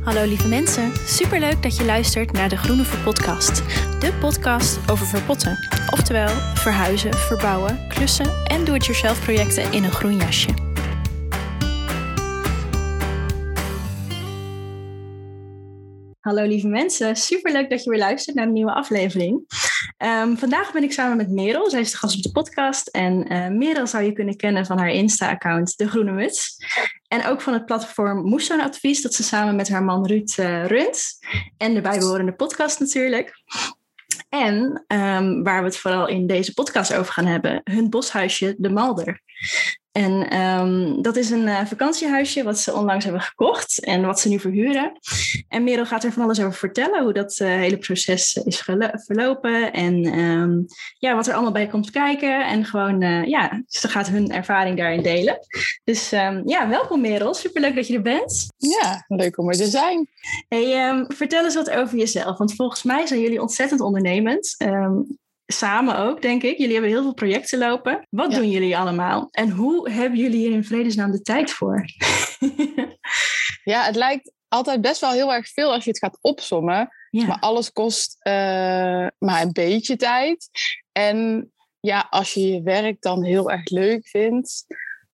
Hallo lieve mensen, superleuk dat je luistert naar de Groene voor Podcast. De podcast over verpotten, oftewel verhuizen, verbouwen, klussen en do-it-yourself projecten in een groen jasje. Hallo lieve mensen, superleuk dat je weer luistert naar een nieuwe aflevering. Ehm, vandaag ben ik samen met Merel, zij is de gast op de podcast. En uh, Merel zou je kunnen kennen van haar Insta-account De Groene Muts. En ook van het platform Moestuin Advies, dat ze samen met haar man Ruud uh, runt. En de bijbehorende podcast natuurlijk. En um, waar we het vooral in deze podcast over gaan hebben, hun boshuisje De Malder. En um, dat is een uh, vakantiehuisje wat ze onlangs hebben gekocht en wat ze nu verhuren. En Merel gaat er van alles over vertellen, hoe dat uh, hele proces is verlopen en um, ja, wat er allemaal bij komt kijken. En gewoon, uh, ja, ze gaat hun ervaring daarin delen. Dus um, ja, welkom Merel, superleuk dat je er bent. Ja, leuk om er te zijn. Hey, vertel eens wat over jezelf, want volgens mij zijn jullie ontzettend ondernemend samen ook, denk ik. Jullie hebben heel veel projecten lopen. Wat ja. doen jullie allemaal? En hoe hebben jullie hier in vredesnaam de tijd voor? ja, het lijkt altijd best wel heel erg veel als je het gaat opsommen. Ja. Maar alles kost uh, maar een beetje tijd. En ja, als je je werk dan heel erg leuk vindt,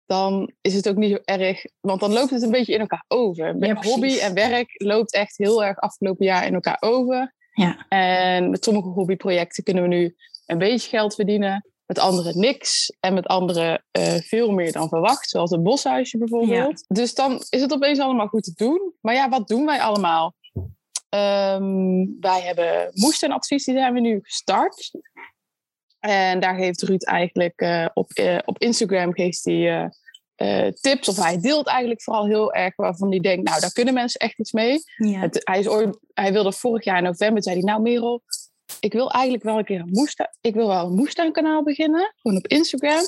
dan is het ook niet zo erg. Want dan loopt het een beetje in elkaar over. Ja, hobby en werk loopt echt heel erg afgelopen jaar in elkaar over. Ja. En met sommige hobbyprojecten kunnen we nu een beetje geld verdienen. Met andere niks. En met andere uh, veel meer dan verwacht. Zoals een boshuisje bijvoorbeeld. Ja. Dus dan is het opeens allemaal goed te doen. Maar ja, wat doen wij allemaal? Um, wij hebben moestuinadvies, die zijn we nu gestart. En daar geeft Ruud eigenlijk uh, op, uh, op Instagram geeft hij uh, tips. Of hij deelt eigenlijk vooral heel erg waarvan hij denkt, nou, daar kunnen mensen echt iets mee. Ja. Het, hij, is ooit, hij wilde vorig jaar in november, zei hij, nou Merel, ik wil eigenlijk wel een keer een moestuin, ik wil wel een moestuinkanaal beginnen, gewoon op Instagram.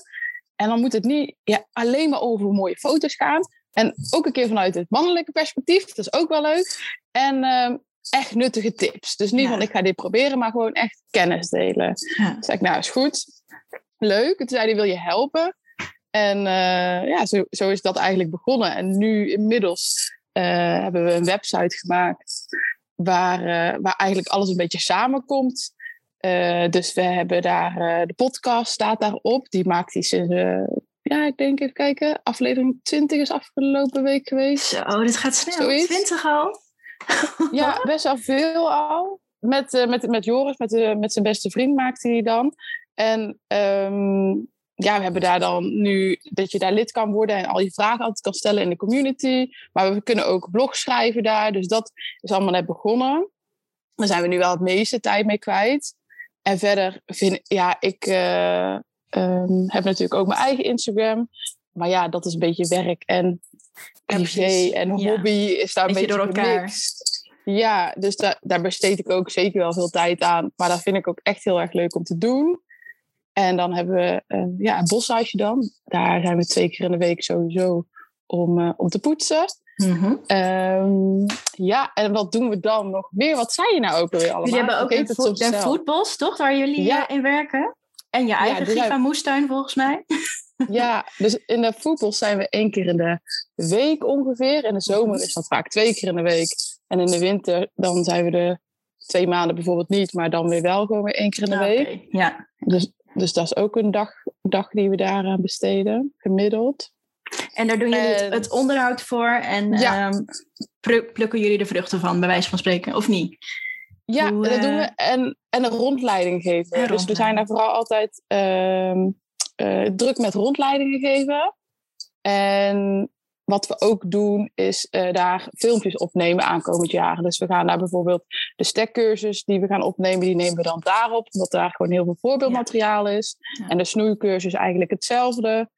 En dan moet het niet ja, alleen maar over mooie foto's gaan. En ook een keer vanuit het mannelijke perspectief, dat is ook wel leuk. En uh, echt nuttige tips. Dus niet ja. van ik ga dit proberen, maar gewoon echt kennis delen. Ja. Toen zei ik, nou is goed, leuk. Toen zei hij, wil je helpen? En uh, ja, zo, zo, is dat eigenlijk begonnen. En nu inmiddels uh, hebben we een website gemaakt waar, uh, waar eigenlijk alles een beetje samenkomt. dus we hebben daar, de podcast staat daarop. Die maakt hij sinds, ja, ik denk even kijken, aflevering 20 is afgelopen week geweest. Zo, dit gaat snel. Zoiets. 20 al? ja, best wel veel al. Met, met, met Joris, met, met zijn beste vriend maakte hij dan. En um, ja, we hebben daar dan nu dat je daar lid kan worden en al je vragen altijd kan stellen in de community. Maar we kunnen ook blogs schrijven daar. Dus dat is allemaal net begonnen. Daar zijn we nu wel het meeste tijd mee kwijt. En verder vind ja, ik uh, um, heb natuurlijk ook mijn eigen Instagram. Maar ja, dat is een beetje werk en privé en hobby ja. is daar een beetje, beetje door elkaar. Gemixt. Ja, dus daar besteed ik ook zeker wel veel tijd aan. Maar dat vind ik ook echt heel erg leuk om te doen. En dan hebben we uh, ja, een boshuisje dan. Daar zijn we twee keer in de week sowieso om, uh, om te poetsen. Mm-hmm. Um, ja, en wat doen we dan nog meer? Wat zei je nou ook alweer allemaal? Jullie hebben ook een, vo- een foodbos, toch? Waar jullie ja. in werken? En je eigen ja, Giva moestuin volgens mij. Ja, dus in de voetbos zijn we één keer in de week ongeveer. In de zomer is dat vaak twee keer in de week. En in de winter dan zijn we de twee maanden bijvoorbeeld niet, maar dan weer wel gewoon weer één keer in de ja, week. Ja. Dus dus dat is ook een dag, dag die we daaraan besteden, gemiddeld. En daar doen jullie het, het, onderhoud voor en ja. um, plukken jullie de vruchten van, bij wijze van spreken, of niet? Ja, Hoe, dat doen we. En, en een rondleiding geven. Een dus we zijn daar vooral altijd um, uh, druk met rondleidingen geven. En wat we ook doen, is uh, daar filmpjes opnemen aankomend jaar. Dus we gaan daar bijvoorbeeld de stekcursus die we gaan opnemen, die nemen we dan daarop. Omdat daar gewoon heel veel voorbeeldmateriaal is. Ja. En de snoeicursus eigenlijk hetzelfde.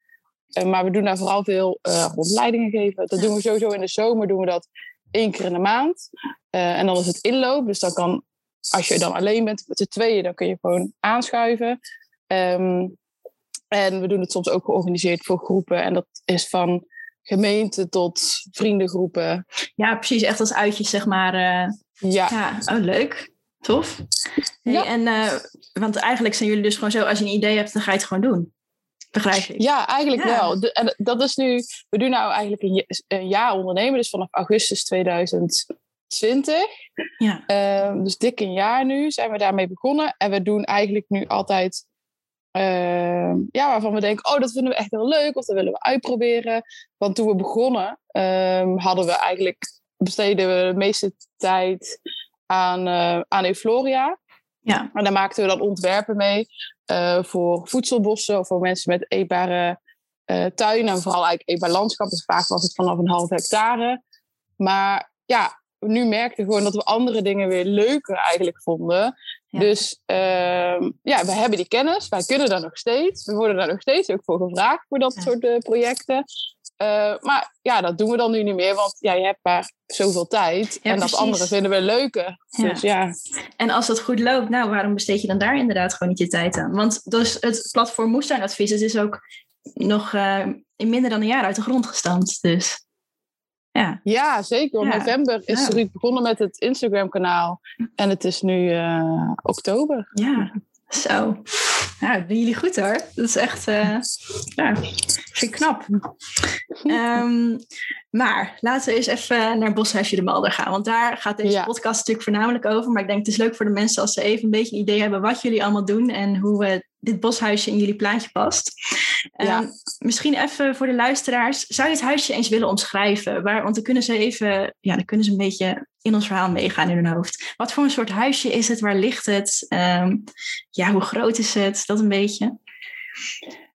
Uh, maar we doen daar vooral veel uh, rondleidingen geven. Dat ja. doen we sowieso in de zomer, doen we dat één keer in de maand. en dan is het inloop. Dus dan kan, als je dan alleen bent met z'n tweeën, dan kun je gewoon aanschuiven. Um, en we doen het soms ook georganiseerd voor groepen. En dat is van gemeente tot vriendengroepen. Ja, precies. Echt als uitjes, zeg maar. Uh, ja. ja. Oh, leuk. Tof. Hey, ja. En, uh, want eigenlijk zijn jullie dus gewoon zo, als je een idee hebt, dan ga je het gewoon doen. Begrijp ik? Ja, eigenlijk ja. wel. De, en dat is nu, we doen nou eigenlijk een, een jaar ondernemen, dus vanaf augustus 2000, 2020. Ja. Ehm, dus dik een jaar nu zijn we daarmee begonnen. En we doen eigenlijk nu altijd Ehm, ja, waarvan we denken, oh, dat vinden we echt heel leuk of dat willen we uitproberen. Want toen we begonnen, um, hadden we eigenlijk, besteden we de meeste tijd aan, uh, aan Euphoria. Ja. En daar maakten we dan ontwerpen mee uh, voor voedselbossen of voor mensen met eetbare uh, tuinen. En vooral eigenlijk eetbaar landschap. Dus vaak was het vanaf een half hectare. Maar ja, nu merkten gewoon dat we andere dingen weer leuker eigenlijk vonden. Dus ehm, ja, we hebben die kennis, wij kunnen daar nog steeds. We worden daar nog steeds ook voor gevraagd voor dat soort uh, projecten. Uh, maar ja, dat doen we dan nu niet meer, want ja, je hebt maar zoveel tijd. en dat andere vinden we leuker. Dus ja. En als dat goed loopt, nou, waarom besteed je dan daar inderdaad gewoon niet je tijd aan? Want dus het platform Moestuinadvies, het is ook nog uh, in minder dan een jaar uit de grond gestampt. Dus. Ja, ja zeker. In november is ja. Ruud begonnen met het Instagram-kanaal. En het is nu uh, oktober. Ja, zo. Ja, dat doen jullie goed hoor. Dat is echt, uh, ja, vind ik knap. Um, maar laten we eens even naar Boshuisje de Malder gaan. Want daar gaat deze podcast natuurlijk voornamelijk over. Maar ik denk het is leuk voor de mensen als ze even een beetje een idee hebben wat jullie allemaal doen en hoe we dit boshuisje in jullie plaatje past. Ja. Um, misschien even voor de luisteraars, zou je het huisje eens willen omschrijven? Waar, want dan kunnen ze even, ja, dan kunnen ze een beetje in ons verhaal meegaan in hun hoofd. Wat voor een soort huisje is het? Waar ligt het? Um, ja, hoe groot is het? Dat een beetje.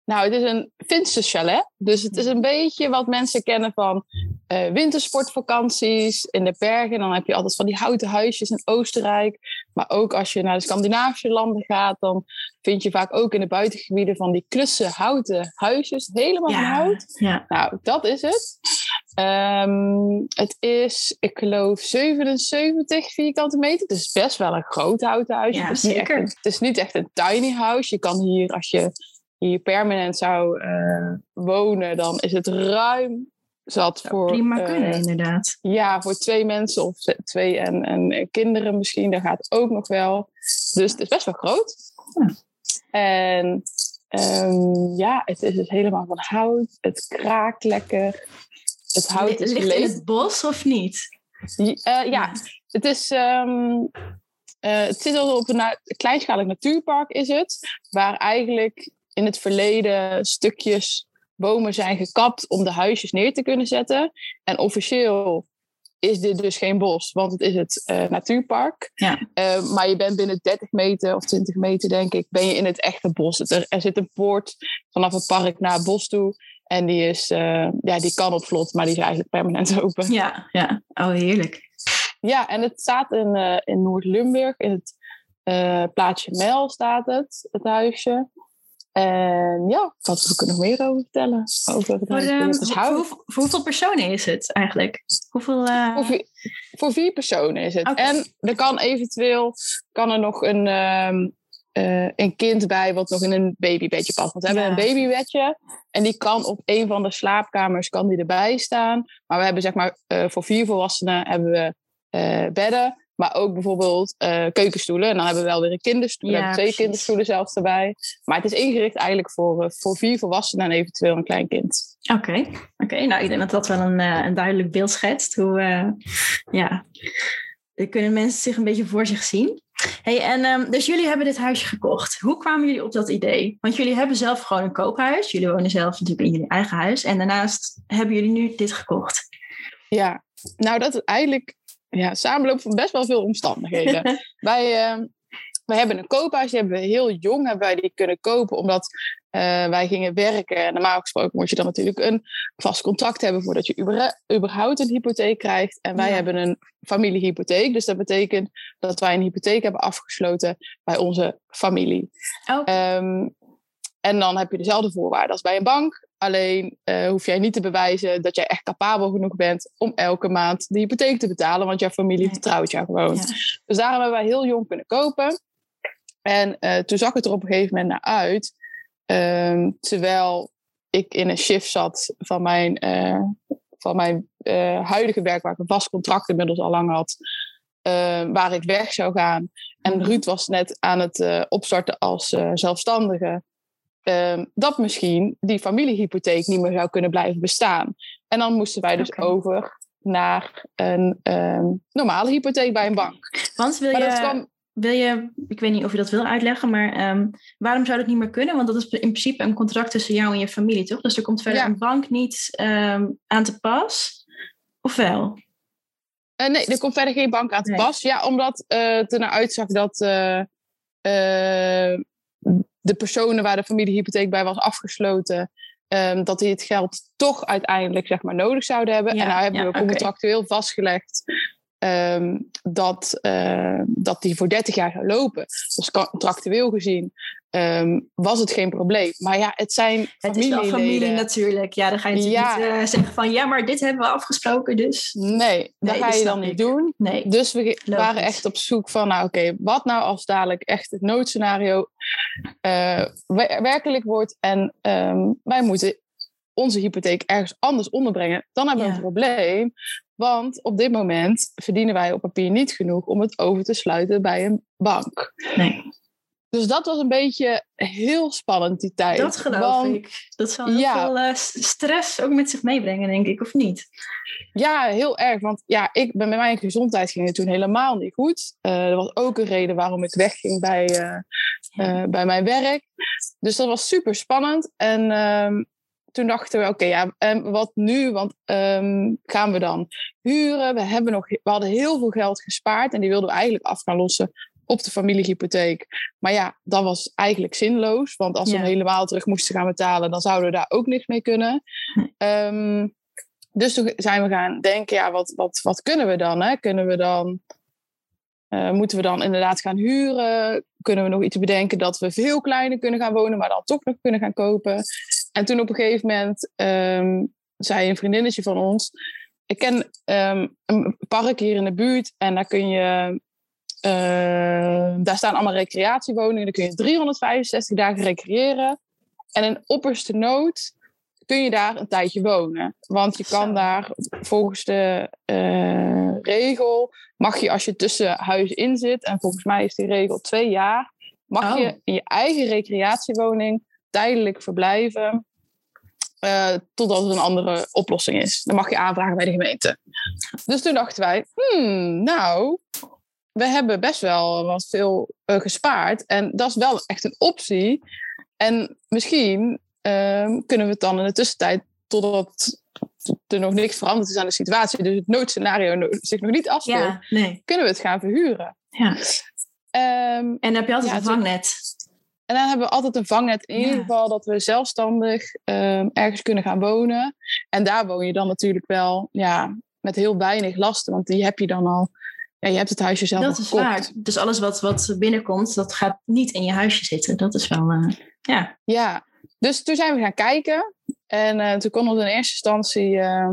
Nou, het is een Finse chalet. Dus het is een beetje wat mensen kennen van uh, wintersportvakanties in de bergen. Dan heb je altijd van die houten huisjes in Oostenrijk. Maar ook als je naar de Scandinavische landen gaat, dan vind je vaak ook in de buitengebieden van die klussen houten huisjes. Helemaal van hout. Ja. Nou, dat is het. Um, het is, ik geloof, 77 vierkante meter. Dus best wel een groot houten huisje. Ja, het, is zeker. Het is niet echt een tiny house. Je kan hier, als je hier permanent zou uh, wonen, dan is het ruim zat voor. Prima uh, kunnen, inderdaad. Ja, voor twee mensen of twee en, en kinderen misschien. Dat gaat ook nog wel. Dus het is best wel groot. Ja. En um, ja, het is dus helemaal van hout. Het kraakt lekker. Het hout is Ligt in het bos of niet? Uh, ja, het is. Um, het zit al op een na kleinschalig natuurpark, is het. Waar eigenlijk in het verleden stukjes bomen zijn gekapt om de huisjes neer te kunnen zetten. En officieel is dit dus geen bos, want het is het uh, natuurpark. Ja. Uh, maar je bent binnen 30 meter of 20 meter, denk ik, ben je in het echte bos. Er, er zit een poort vanaf het park naar het bos toe. En die, is, uh, ja, die kan op vlot, maar die is eigenlijk permanent open. Ja, ja. oh heerlijk. Ja, en het staat in, in Noord-Limburg, in het plaatsje Mel staat het, het huisje. En ja, wat we kunnen nog meer over vertellen. Over het voor, um, voor, voor, hoeveel personen is het eigenlijk? Hoeveel, uh... voor, vier, voor, vier, personen is het. Okay. En er kan eventueel kan er nog een, um, uh, een kind bij wat nog in een babybedje past. Want we ja. hebben een babybedje en die kan op een van de slaapkamers kan die erbij staan. Maar we hebben zeg maar uh, voor vier volwassenen hebben we bedden. Maar ook bijvoorbeeld uh, keukenstoelen. En dan hebben we wel weer een kinderstoel. Ja, we hebben twee precies. kinderstoelen zelfs erbij. Maar het is ingericht eigenlijk voor, uh, voor vier volwassenen en eventueel een klein kind. Oké, okay. oké. nou ik denk dat dat wel een, uh, een duidelijk beeld schetst. Hoe, ja, kunnen mensen zich een beetje voor zich zien. Hey, en um, dus jullie hebben dit huisje gekocht. Hoe kwamen jullie op dat idee? Want jullie hebben zelf gewoon een koophuis. Jullie wonen zelf natuurlijk in jullie eigen huis. En daarnaast hebben jullie nu dit gekocht. Ja, nou dat is eigenlijk ja, samenloop van best wel veel omstandigheden. wij, uh, wij hebben een koophuis, die hebben we heel jong hebben wij die kunnen kopen, omdat uh, wij gingen werken. En normaal gesproken moet je dan natuurlijk een vast contract hebben voordat je überhaupt een hypotheek krijgt. En wij ja. hebben een familiehypotheek. Dus dat betekent dat wij een hypotheek hebben afgesloten bij onze familie. Okay. Um, en dan heb je dezelfde voorwaarden als bij een bank. Alleen uh, hoef jij niet te bewijzen dat jij echt capabel genoeg bent om elke maand de hypotheek te betalen, want jouw familie vertrouwt jou gewoon. Ja. Dus daarom hebben wij heel jong kunnen kopen. En uh, toen zag het er op een gegeven moment naar uit, um, terwijl ik in een shift zat van mijn, uh, van mijn huidige werk, waar ik een vast contract inmiddels al lang had, waar ik weg zou gaan. En Ruud was net aan het opstarten als zelfstandige. Um, dat misschien die familiehypotheek niet meer zou kunnen blijven bestaan. En dan moesten wij dus okay. over naar een ehm, normale hypotheek bij een bank. Want wil je, wil je, ik weet niet of je dat wil uitleggen, maar ehm, waarom zou dat niet meer kunnen? Want dat is in principe een contract tussen jou en je familie, toch? Dus er komt verder een bank niet ehm, aan te pas, of wel? Uh, nee, er komt verder geen bank aan te pas. Ja, omdat uh, het er naar uitzag dat uh, de personen waar de familiehypotheek bij was afgesloten, um, dat die het geld toch uiteindelijk zeg maar, nodig zouden hebben. en nou hebben we contractueel vastgelegd um, dat, uh, dat die voor 30 jaar zou lopen. Dus contractueel gezien um, was het geen probleem. Maar ja, het zijn Het is wel familie natuurlijk. Ja, dan ga je ja. niet uh, zeggen van... ja, maar dit hebben we afgesproken, dus... Nee, dat ga je dan niet doen. Nee. Dus we waren echt op zoek van... nou oké, okay, wat nou als dadelijk echt het noodscenario uh, werkelijk wordt... en um, wij moeten onze hypotheek ergens anders onderbrengen, dan hebben we een probleem. Want op dit moment verdienen wij op papier niet genoeg om het over te sluiten bij een bank. Nee. Dus dat was een beetje heel spannend die tijd. Dat geloof ik. Dat zal heel veel uh, stress ook met zich meebrengen, denk ik, of niet? Ja, heel erg. Want ja, ik, bij mijn gezondheid ging het toen helemaal niet goed. Uh, dat was ook een reden waarom ik wegging bij, uh, bij mijn werk. Dus dat was super spannend. En ehm, toen dachten we, oké, ja, um, wat nu? Want um, gaan we dan huren? We, hebben nog, we hadden heel veel geld gespaard en die wilden we eigenlijk af gaan lossen op de familiehypotheek. Maar ja, dat was eigenlijk zinloos. Want als we hem helemaal terug moesten gaan betalen, dan zouden we daar ook niks mee kunnen. Um, dus toen zijn we gaan denken, ja, wat, wat, wat kunnen we dan? Hè? Kunnen we dan... Uh, moeten we dan inderdaad gaan huren? Kunnen we nog iets bedenken dat we veel kleiner kunnen gaan wonen, maar dan toch nog kunnen gaan kopen? En toen op een gegeven moment um, zei een vriendinnetje van ons: Ik ken um, een park hier in de buurt en daar kun je. Uh, daar staan allemaal recreatiewoningen. Daar kun je 365 dagen recreëren. En in opperste nood kun je daar een tijdje wonen. Want je kan daar volgens de uh, regel, mag je als je tussen huizen in zit, en volgens mij is die regel twee jaar, mag je oh. in je eigen recreatiewoning tijdelijk verblijven. Uh, totdat er een andere oplossing is. Dan mag je aanvragen bij de gemeente. Dus toen dachten wij, hmm, nou, we hebben best wel wat veel uh, gespaard. En dat is wel echt een optie. En misschien uh, kunnen we het dan in de tussentijd, totdat er nog niks veranderd is aan de situatie, dus het noodscenario zich nog niet afspeelt, ja, nee. kunnen we het gaan verhuren. Ja. Um, en dan heb je altijd ja, een vangnet. En dan hebben we altijd een vangnet in ieder geval dat we zelfstandig um, ergens kunnen gaan wonen. En daar woon je dan natuurlijk wel ja, met heel weinig lasten, want die heb je dan al. Ja, je hebt het huisje zelf Dat is waar. Dus alles wat, wat binnenkomt, dat gaat niet in je huisje zitten. Dat is wel, uh, ja. Ja, dus toen zijn we gaan kijken. En uh, toen konden we in eerste instantie... Uh,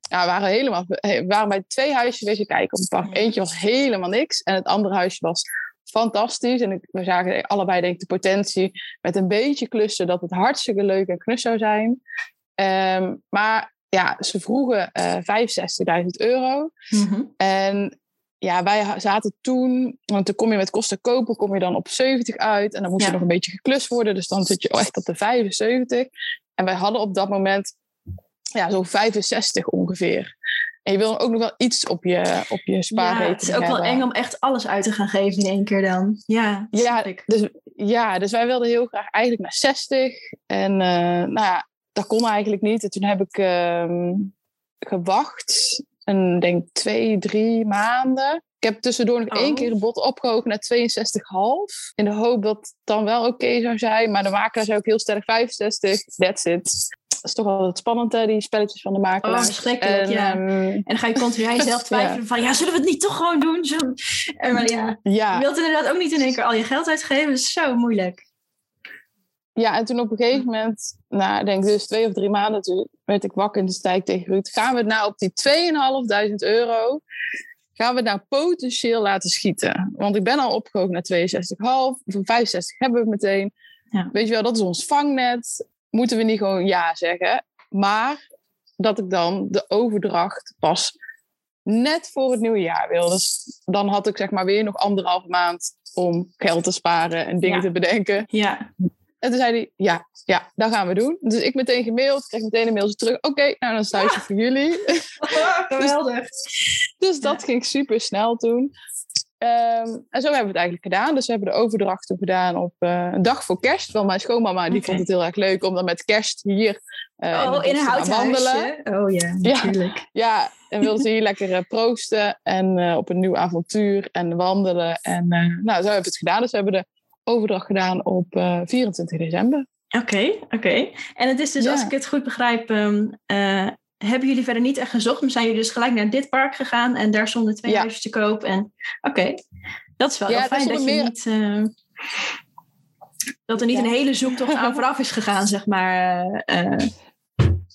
ja, we waren, helemaal, we waren bij twee huisjes wezen kijken op het park. Eentje was helemaal niks. En het andere huisje was fantastisch. En we zagen allebei denk ik de potentie met een beetje klussen dat het hartstikke leuk en knus zou zijn. Um, maar ja, ze vroegen uh, 65.000 euro. Mm En ja, wij zaten toen, want dan kom je met kosten kopen, kom je dan op 70 uit. En dan moest ja. er nog een beetje geklust worden. Dus dan zit je echt op de 75. En wij hadden op dat moment ja, zo'n 65 ongeveer. En je wil ook nog wel iets op je, op je spaarrekening Ja, het is ook wel eng om echt alles uit te gaan geven in één keer dan. Ja, ja, dus, ja dus wij wilden heel graag eigenlijk naar 60. En uh, nou ja, dat kon eigenlijk niet. En toen heb ik uh, gewacht, een, denk twee, drie maanden. Ik heb tussendoor nog oh. één keer de bot opgehoogd naar 62,5. In de hoop dat het dan wel oké okay zou zijn. Maar de makelaar zei ook heel sterk 65. That's it dat is toch wel het spannend, hè, die spelletjes van de makelaar. Oh, verschrikkelijk, en, ja. Um, en dan ga je continu jezelf twijfelen van, ja, zullen we het niet toch gewoon doen? En, maar ja, ja, je wilt inderdaad ook niet in één keer al je geld uitgeven. Dat is zo moeilijk. Ja, en toen op een gegeven moment, nou, denk dus twee of drie maanden, toen werd ik wakker in de stijk tegen Ruud. Gaan we het nou op die 2.500 euro, gaan we het nou potentieel laten schieten? Want ik ben al opgehoogd naar 62,5, van 65 hebben we meteen. Ja. Weet je wel, dat is ons vangnet moeten we niet gewoon ja zeggen. Maar dat ik dan de overdracht pas net voor het nieuwe jaar wil. Dus dan had ik zeg maar weer nog anderhalf maand om geld te sparen en dingen te bedenken. Ja. En toen zei hij, ja, ja, dat gaan we doen. Dus ik meteen gemaild, kreeg meteen een mailtje terug. Oké, nou dan het huisje voor jullie. geweldig. dus, dus dat ging super snel toen. Ehm, en zo hebben we het eigenlijk gedaan. Dus we hebben de overdrachten gedaan op uh, een dag voor kerst. Want mijn schoonmama die vond het heel erg leuk om dan met kerst hier uh, oh, in een houten wandelen. Oh ja, natuurlijk. Ja, ja en wilde ze hier lekker uh, proosten en op een nieuw avontuur en wandelen. En nou, zo hebben we het gedaan. Dus we hebben de overdracht gedaan op 24 december. Oké, oké. En het is dus, als ik het goed begrijp, um, hebben jullie verder niet echt gezocht, maar zijn jullie dus gelijk naar dit park gegaan en daar stonden twee huisjes te koop? En oké, dat is wel heel fijn dat je niet. Uh, dat er niet een hele zoektocht aan vooraf is gegaan, zeg maar.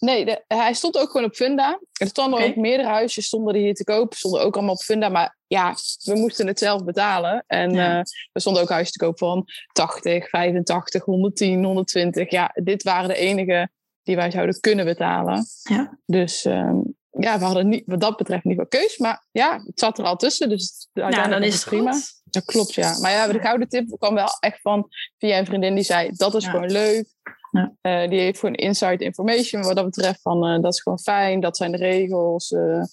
Nee, de, hij stond ook gewoon op Funda. Er stonden ook meerdere huisjes stonden hier te koop, stonden ook allemaal op Funda. Maar ja, we moesten het zelf betalen. En ja. uh, er stonden ook huisjes te koop van 80, 85, 110, 120. Ja, dit waren de enige die wij zouden kunnen betalen. Ja. Dus um, ja, we hadden niet, wat dat betreft niet veel keus. Maar ja, het zat er al tussen. Dus ja, dan is het prima. Goed. Dat klopt, ja. Maar ja, de gouden tip kwam wel echt van via een vriendin die zei: dat is gewoon leuk. Ja. Uh, die heeft gewoon inside information wat dat betreft. Van uh, dat is gewoon fijn, dat zijn de regels. Uh,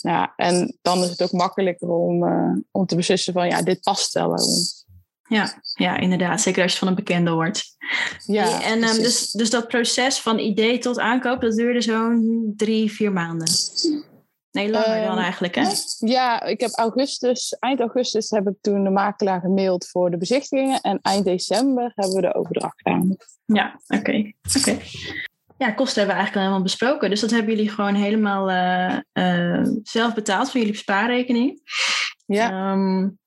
ja, en dan is het ook makkelijker om, om te beslissen: van ja, dit past wel ons. Ja, ja, inderdaad. Zeker als je van een bekende hoort. Ja, en um, dus, dus dat proces van idee tot aankoop, dat duurde zo'n drie, vier maanden. Nee, langer dan ehm, eigenlijk, hè? Ja, ik heb augustus, eind augustus heb ik toen de makelaar gemaild voor de bezichtigingen. En eind december hebben we de overdracht gedaan. Ja, oké. oké. Ja, kosten hebben we eigenlijk al helemaal besproken. Dus dat hebben jullie gewoon helemaal uh, uh, zelf betaald van jullie spaarrekening. Ja. Um,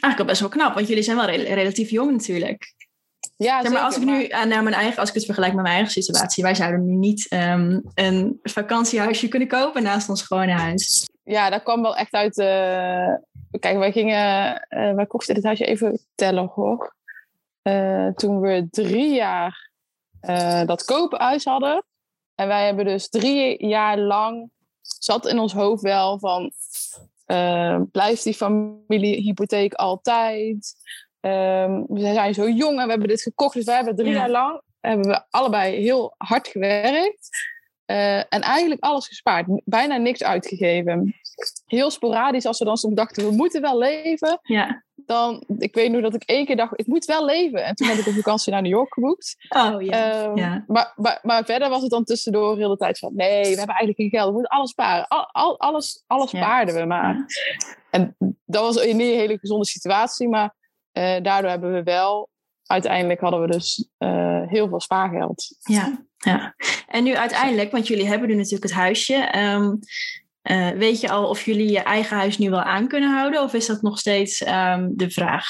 eigenlijk al best wel knap, want jullie zijn wel relatief jong natuurlijk. Ja, maar, als ik nu naar mijn eigen, als ik het vergelijk met mijn eigen situatie, wij zouden nu niet um, een vakantiehuisje kunnen kopen naast ons gewone huis. Ja, dat kwam wel echt uit. Uh, kijk, wij gingen, uh, wij kochten dit huisje even tellen hoor. Uh, toen we drie jaar dat koophuis hadden. En wij hebben dus drie jaar lang, zat in ons hoofd wel van, blijft die familiehypotheek altijd? Um, we zijn zo jong en we hebben dit gekocht. Dus we hebben drie jaar lang hebben we allebei heel hard gewerkt. Uh, en eigenlijk alles gespaard. Bijna niks uitgegeven. Heel sporadisch als we dan soms dachten, we moeten wel leven. Ja. Dan, ik weet nu dat ik één keer dacht, ik moet wel leven. En toen heb ik een vakantie naar New York geboekt. Oh ja. Um, ja. Maar, maar, maar, verder was het dan tussendoor heel de tijd van, nee, we hebben eigenlijk geen geld. We moeten alles sparen. Al, al, alles alles spaarden we maar. En dat was een hele gezonde situatie. Maar daardoor hebben we wel, uiteindelijk hadden we dus uh, heel veel spaargeld. Ja, ja. En nu uiteindelijk, want jullie hebben nu natuurlijk het huisje. Um, uh, weet je al of jullie je eigen huis nu wel aan kunnen houden? Of is dat nog steeds um, de vraag?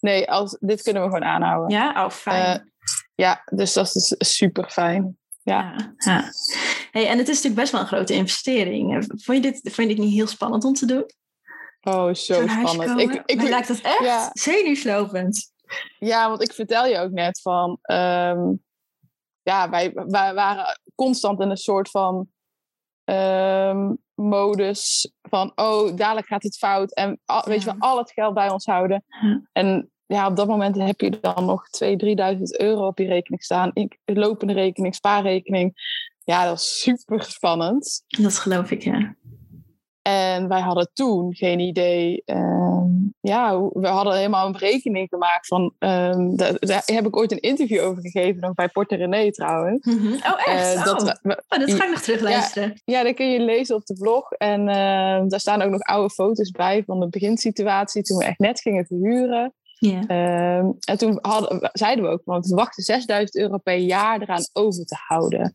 Nee, als, dit kunnen we gewoon aanhouden. Ja, oh fijn. ja, dus dat is super fijn. Ja. ja, ja. Hey, en het is natuurlijk best wel een grote investering. Vond je, dit, vond je dit niet heel spannend om te doen? Oh, zo spannend. Ik, ik, lijkt dat echt ja. zenuwslopend. Ja, want ik vertel je ook net van... Um, ja, wij, wij waren constant in een soort van um, modus van... Oh, dadelijk gaat het fout. En al, weet je wel, al het geld bij ons houden. En ja, op dat moment heb je dan nog 2.000, 3.000 euro op je rekening staan. Ik, lopende rekening, spaarrekening. Ja, dat was super spannend. Dat geloof ik, ja. En wij hadden toen geen idee. Uh, ja, we hadden helemaal een berekening gemaakt van. Um, daar, daar, heb ik ooit een interview over gegeven, nog bij Porter René trouwens. Mm -hmm. Oh, echt? Uh, dat, oh. oh, dat ga ik nog terugluisteren. Ja, ja, dat kun je lezen op de blog. En uh, daar staan ook nog oude foto's bij van de beginsituatie toen we echt net gingen verhuren. Yeah. Um, en toen hadden, zeiden we ook, want we wachten 6000 euro per jaar eraan over te houden.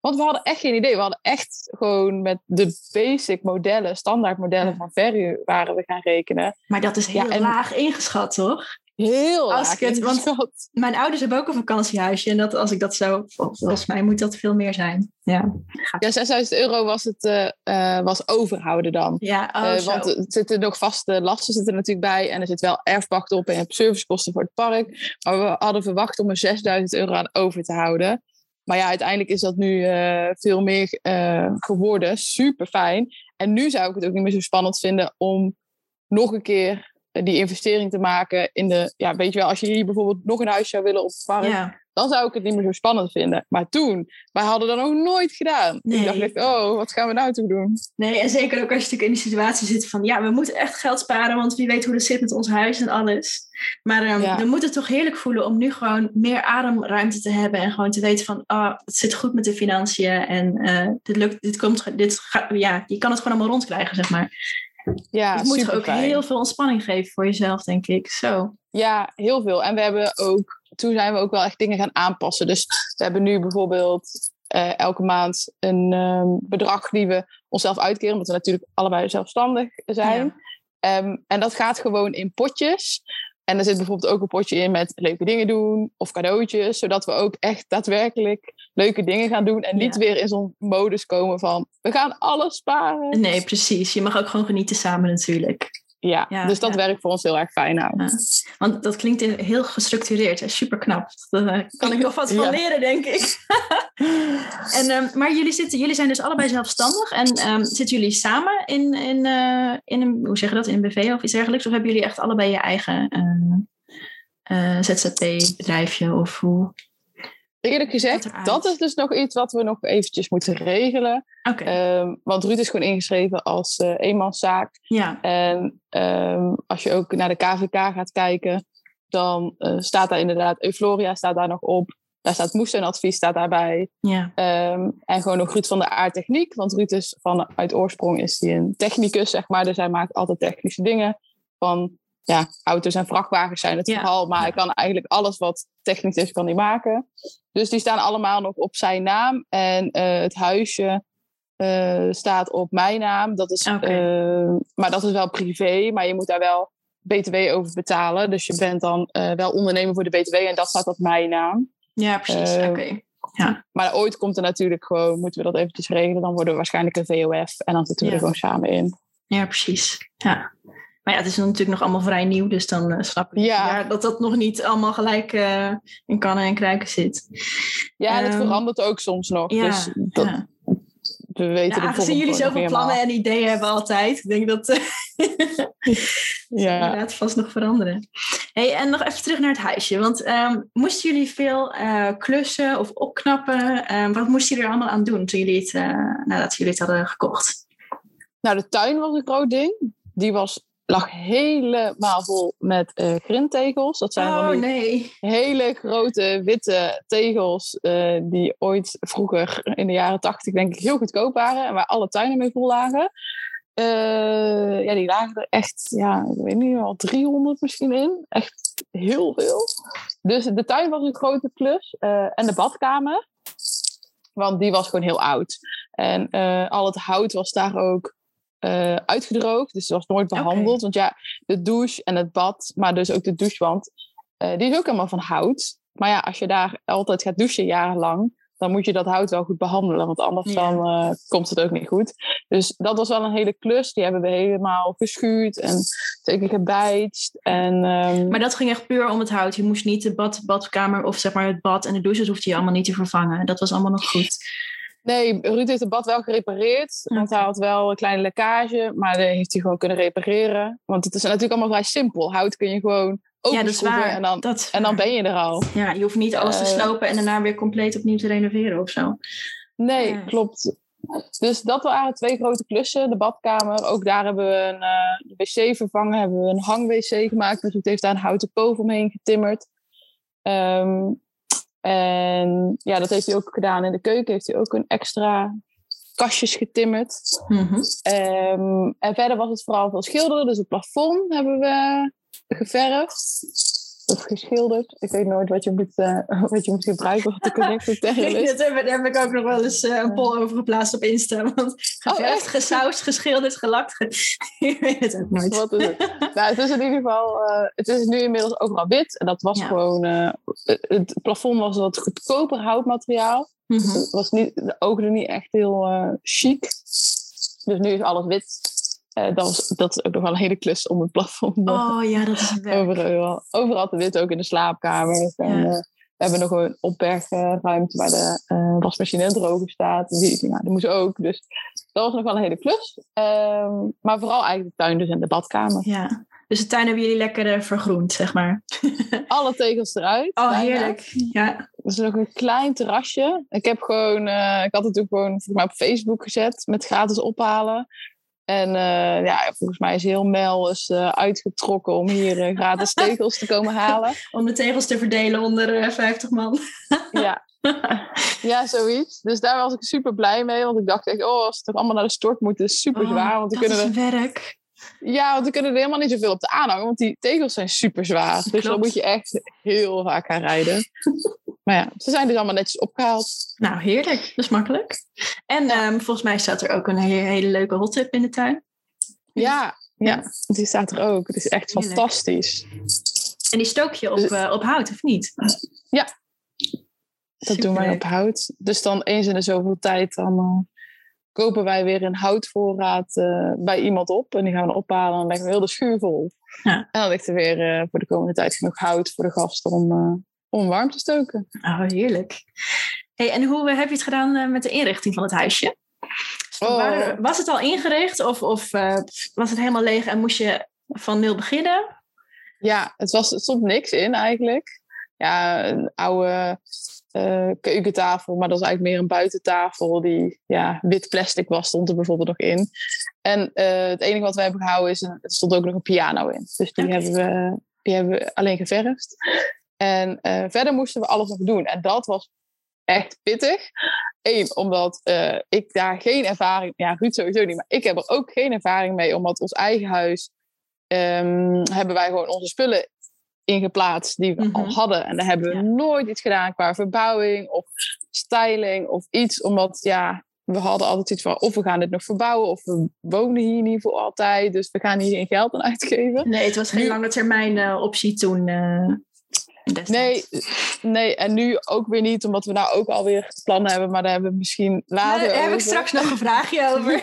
Want we hadden echt geen idee. We hadden echt gewoon met de basic modellen, standaard modellen van verhuur waren we gaan rekenen. Maar dat is heel ja, laag ingeschat, toch? Heel als laag het, Want mijn ouders hebben ook een vakantiehuisje. En dat, als ik dat zo... Volgens mij moet dat veel meer zijn. Ja, ja 6000 euro was het uh, was overhouden dan. Ja, oh, uh, Want er zitten nog vaste lasten zitten natuurlijk bij. En er zit wel erfpacht op en je hebt servicekosten voor het park. Maar we hadden verwacht om er 6000 euro aan over te houden. Maar ja, uiteindelijk is dat nu uh, veel meer uh, geworden. Super fijn. En nu zou ik het ook niet meer zo spannend vinden om nog een keer die investering te maken in de, ja, weet je wel, als je hier bijvoorbeeld nog een huis zou willen op het park, Ja. Dan zou ik het niet meer zo spannend vinden. Maar toen, wij hadden dat nog nooit gedaan. Nee. Ik dacht echt, oh, wat gaan we nou toe doen? Nee, en zeker ook als je natuurlijk in die situatie zit van ja, we moeten echt geld sparen, want wie weet hoe het zit met ons huis en alles. Maar ehm, Ja. we moeten het toch heerlijk voelen om nu gewoon meer ademruimte te hebben en gewoon te weten van ah, het zit goed met de financiën en eh, dit lukt, dit komt, dit gaat, ja, je kan het gewoon allemaal rondkrijgen, zeg maar. Ja, het moet ook heel veel ontspanning geven voor jezelf, denk ik. Zo. Ja, heel veel. En we hebben ook, toen zijn we ook wel echt dingen gaan aanpassen. Dus we hebben nu bijvoorbeeld eh, elke maand een ehm, bedrag die we onszelf uitkeren, omdat we natuurlijk allebei zelfstandig zijn. Ehm, en dat gaat gewoon in potjes. En er zit bijvoorbeeld ook een potje in met leuke dingen doen of cadeautjes, zodat we ook echt daadwerkelijk leuke dingen gaan doen en niet Ja. weer in zo'n modus komen van we gaan alles sparen. Nee, precies. Je mag ook gewoon genieten samen natuurlijk. Ja, Ja, dus dat ja. werkt voor ons heel erg fijn. Ja. Want dat klinkt heel gestructureerd en super knap. Daar kan ik nog wat van leren, denk ik. en, ehm, maar jullie, zitten, jullie zijn dus allebei zelfstandig. En ehm, zitten jullie samen in, in, eh, in een, hoe zeg je dat, in een BV of iets dergelijks? Of hebben jullie echt allebei je eigen eh, eh, ZZP-bedrijfje? Of hoe? Eerlijk gezegd, dat is dus nog iets wat we nog eventjes moeten regelen. Ehm, want Ruud is gewoon ingeschreven als eh, eenmanszaak. ja. En ehm, als je ook naar de KVK gaat kijken, dan eh, staat daar inderdaad Eufloria staat daar nog op. Daar staat moestuinadvies staat daarbij. ja. Ehm, en gewoon nog Ruud van de aardtechniek. Want Ruud is van, uit oorsprong is hij een technicus, zeg maar. Dus hij maakt altijd technische dingen. Van ja, auto's en vrachtwagens zijn het Ja. vooral. Maar hij kan eigenlijk alles wat technisch is, kan hij maken. Dus die staan allemaal nog op zijn naam. En eh, het huisje eh, staat op mijn naam. Dat is, eh, maar dat is wel privé. Maar je moet daar wel BTW over betalen. Dus je bent dan eh, wel ondernemer voor de BTW. En dat staat op mijn naam. ja, precies. Oké. Maar ooit komt er natuurlijk gewoon, moeten we dat eventjes regelen. Dan worden we waarschijnlijk een VOF. En dan zitten we Ja. er gewoon samen in. Ja, precies. Ja. Maar ja, het is natuurlijk nog allemaal vrij nieuw, dus dan eh, snap ik Ja. dat dat nog niet allemaal gelijk eh, in kannen en kruiken zit. Ja, en het Ehm, verandert ook soms nog. Ja, dus dat, ja. we weten Ja, aangezien jullie zoveel plannen en ideeën hebben altijd, ik denk dat eh Ja. inderdaad vast nog veranderen. Hey, en nog even terug naar het huisje. Want ehm, moesten jullie veel klussen of opknappen? Ehm, wat moesten jullie er allemaal aan doen toen jullie het, nadat jullie het hadden gekocht? Nou, de tuin was een groot ding. Die was, lag helemaal vol met eh grindtegels. Dat zijn van Oh die nee. hele grote witte tegels eh, die ooit vroeger in de jaren tachtig denk ik heel goedkoop waren en waar alle tuinen mee vol lagen. Eh, ja, die lagen er echt, ja, ik weet niet, al 300 misschien in. Echt heel veel. Dus de tuin was een grote klus. eh, en de badkamer. Want die was gewoon heel oud. En al het hout was daar ook eh, uitgedroogd. Dus het was nooit behandeld. Want ja, de douche en het bad, maar dus ook de douchewand, eh, die is ook allemaal van hout. Maar ja, als je daar altijd gaat douchen jarenlang, dan moet je dat hout wel goed behandelen. Want anders Ja. dan eh, komt het ook niet goed. Dus dat was wel een hele klus. Die hebben we helemaal geschuurd en zeker gebijtst. En, ehm, Maar dat ging echt puur om het hout. Je moest niet de bad, badkamer of zeg maar het bad en de douches hoefde je allemaal niet te vervangen. Dat was allemaal nog goed. Nee, Ruud heeft het bad wel gerepareerd. Want hij had wel een kleine lekkage. Maar die heeft hij gewoon kunnen repareren. Want het is natuurlijk allemaal vrij simpel. Hout kun je gewoon Ja, dat is openschroeven waar. en, dan, Dat en dan ben je er al. Ja, je hoeft niet alles te Eh, slopen en daarna weer compleet opnieuw te renoveren of zo. Nee, Ja. klopt. Dus dat waren twee grote klussen. De badkamer, ook daar hebben we een eh, wc vervangen. Hebben we een hang-wc gemaakt. Dus het heeft daar een houten koof omheen getimmerd. Ehm, en ja, dat heeft hij ook gedaan. In de keuken heeft hij ook een extra kastjes getimmerd. Mhm. Ehm, en verder was het vooral veel schilderen. Dus het plafond hebben we geverfd. Of geschilderd. Ik weet nooit wat je moet, eh, wat je moet gebruiken. Wat de correcte term is. Dat heb, daar heb ik ook nog wel eens eh, een poll over geplaatst op Insta. Want geverfd, echt? gesausd, geschilderd, gelakt. ge- ik weet het ook nooit. Wat is het? nou, het is in ieder geval... eh, het is nu inmiddels overal wit. En dat was Ja. gewoon... het, plafond was wat goedkoper houtmateriaal. Mhm. Het was niet, de ogen niet echt heel chic. Dus nu is alles wit. Eh, dat, was, dat is ook nog wel een hele klus om het plafond. eh, Oh ja, dat is werk. Overal, overal te wit, ook in de Ja. eh, we hebben nog een opbergruimte waar de eh, wasmachine en droger staat. Die, die, nou, die moest ook. Dus dat was nog wel een hele klus. Ehm, maar vooral eigenlijk de tuin dus en de badkamer. Ja. Dus de tuin hebben jullie lekker vergroend, zeg maar. Alle tegels eruit. Oh, heerlijk. Ja. Er is nog een klein terrasje. Ik heb gewoon, ik had het toen gewoon volgens mij op Facebook gezet met gratis ophalen. En uh, ja, volgens mij is heel Mel is, uh, uitgetrokken om hier uh, gratis tegels te komen halen. Om de tegels te verdelen onder 50 man. ja. ja, zoiets. Dus daar was ik super blij mee. Want ik dacht echt, oh, als ze toch allemaal naar de stort moeten, is super zwaar. Oh, want dat kunnen is werk. Ja, want we kunnen er helemaal niet zoveel op te aanhangen. Want die tegels zijn super zwaar. Dus dan moet je echt heel vaak gaan rijden. Maar ja, ze zijn dus allemaal netjes opgehaald. Nou, heerlijk. Dat is makkelijk. En um, volgens mij staat er ook een hele, hele leuke hot tub in de tuin. Ja, ja, die staat er ook. Het is echt heerlijk. fantastisch. En die stook je op, uh, op hout, of niet? Ja, dat Super doen wij op hout. Dus dan eens in de zoveel tijd dan uh, kopen wij weer een houtvoorraad uh, bij iemand op. En die gaan we ophalen en dan leggen we heel de schuur vol. Ja. En dan ligt er weer voor de komende tijd genoeg hout voor de gasten om om warm te stoken. Oh, heerlijk. Hey, en hoe heb je het gedaan uh, met de inrichting van het huisje? Oh. Was het al ingericht of, of uh, was het helemaal leeg en moest je van nul beginnen? Ja, het, was, het stond niks in eigenlijk. Ja, een oude uh, keukentafel, maar dat is eigenlijk meer een buitentafel die ja, wit plastic was, stond er bijvoorbeeld nog in. En het enige wat we hebben gehouden is, een, er stond ook nog een piano in. Dus die, okay. hebben, we, die hebben we alleen geverfd. En uh, verder moesten we alles nog doen. En dat was echt pittig. Eén, omdat uh, ik daar geen ervaring... Ja, Ruud sowieso niet, maar ik heb er ook geen ervaring mee. Omdat ons eigen huis... Um, hebben wij gewoon onze spullen ingeplaatst die we mm -hmm. al hadden. En daar hebben we ja. nooit iets gedaan qua verbouwing of styling of iets. Omdat, ja, we hadden altijd iets van... Of we gaan dit nog verbouwen of we wonen hier niet voor altijd. Dus we gaan hier geen geld aan uitgeven. Nee, het was geen nu, lange termijn uh, optie toen... Uh... Nee, nee, en nu ook weer niet, omdat we nou ook alweer plannen hebben, maar daar hebben we misschien later. Nee, daar over. heb ik straks nog een vraagje over.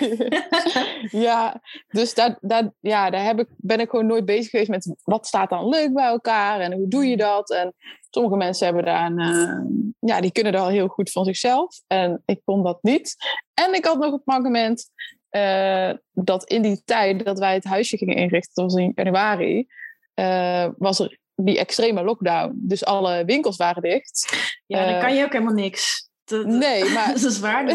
ja, dus daar, daar, ja, daar heb ik, ben ik gewoon nooit bezig geweest met wat staat dan leuk bij elkaar en hoe doe je dat. En sommige mensen hebben daar een, uh, ja, die kunnen daar al heel goed van zichzelf. En ik kon dat niet. En ik had nog het mankement uh, dat in die tijd dat wij het huisje gingen inrichten, dat was in januari, uh, was er die extreme lockdown. Dus alle winkels waren dicht. Ja, dan uh, kan je ook helemaal niks. Dat, nee, maar... dat is waar.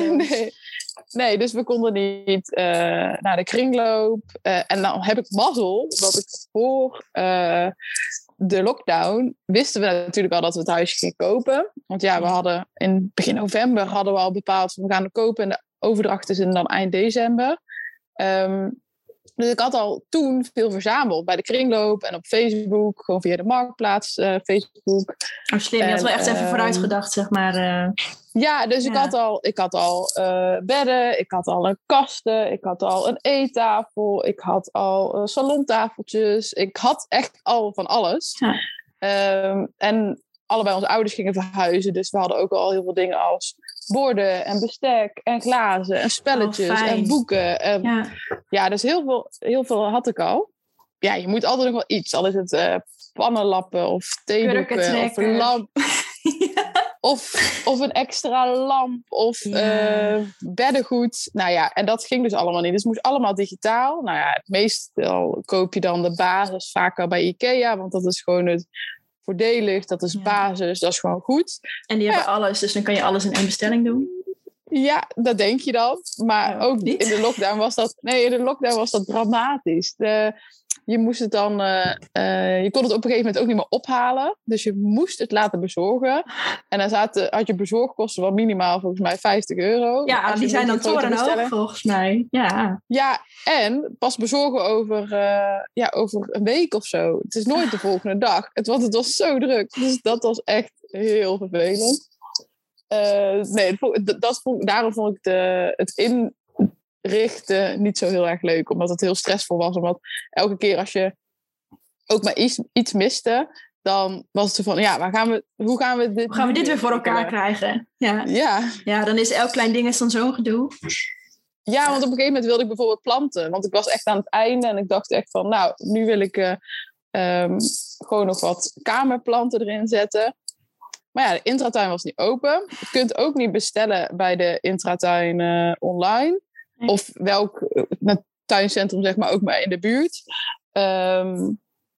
Nee, nee, dus we konden niet uh, naar de kringloop. Uh, en dan heb ik mazzel dat ik voor de lockdown wisten we natuurlijk al dat we het huisje gingen kopen. Want ja, we hadden in begin november hadden we al bepaald we gaan het kopen. En de overdracht is in dan eind december. Um, dus ik had al toen veel verzameld bij de kringloop en op Facebook, gewoon via de marktplaats, uh, Facebook. Oh, slim, je had wel echt even vooruit gedacht, zeg maar. Uh, ja, dus ja. ik had al, ik had al bedden, ik had al een kasten, ik had al een eettafel, ik had al salontafeltjes. Ik had echt al van alles. Ja. Um, en allebei onze ouders gingen verhuizen, dus we hadden ook al heel veel dingen als borden en bestek en glazen en spelletjes oh, en boeken. En, ja. ja, dus heel veel, heel veel had ik al. Ja, je moet altijd nog wel iets. Al is het uh, pannenlappen of theedoeken of een lamp. ja. Of, of een extra lamp of ja. uh, beddengoed. Nou ja, en dat ging dus allemaal niet. Dus het moest allemaal digitaal. Nou ja, het meestal koop je dan de basis vaak al bij Ikea. Want dat is gewoon het voordelig, dat is basis, dat is gewoon goed. En die hebben alles, dus dan kan je alles in één bestelling doen. Ja, dat denk je dan. Maar Ja, ook niet? in de lockdown was dat. Nee, in de lockdown was dat dramatisch. De, je moest het dan. eh, eh, je kon het op een gegeven moment ook niet meer ophalen. Dus je moest het laten bezorgen. En dan zaten, had je bezorgkosten van minimaal volgens mij 50 euro. Ja, die zijn dan torenhoog volgens mij. Ja. Ja, en pas bezorgen over, eh, ja, over een week of zo. Het is nooit de volgende dag. Het, want het was zo druk. Dus dat was echt heel vervelend. Nee, dat vond- daarom vond ik de, het inrichten niet zo heel erg leuk. Omdat het heel stressvol was. Omdat elke keer als je ook maar iets, iets miste... Dan was het van, ja, waar gaan we, hoe gaan we dit Hoe gaan we dit weer voor elkaar krijgen? Ja. Ja, ja, dan is elk klein ding is dan zo'n gedoe. Ja, want op een gegeven moment wilde ik bijvoorbeeld planten. Want ik was echt aan het einde en ik dacht echt van, nou, nu wil ik eh, ehm, gewoon nog wat kamerplanten erin zetten. Maar ja, de intratuin was niet open. Je kunt ook niet bestellen bij de intratuin online. Nee. Of welk eh, tuincentrum, zeg maar, ook maar in de buurt. ehm,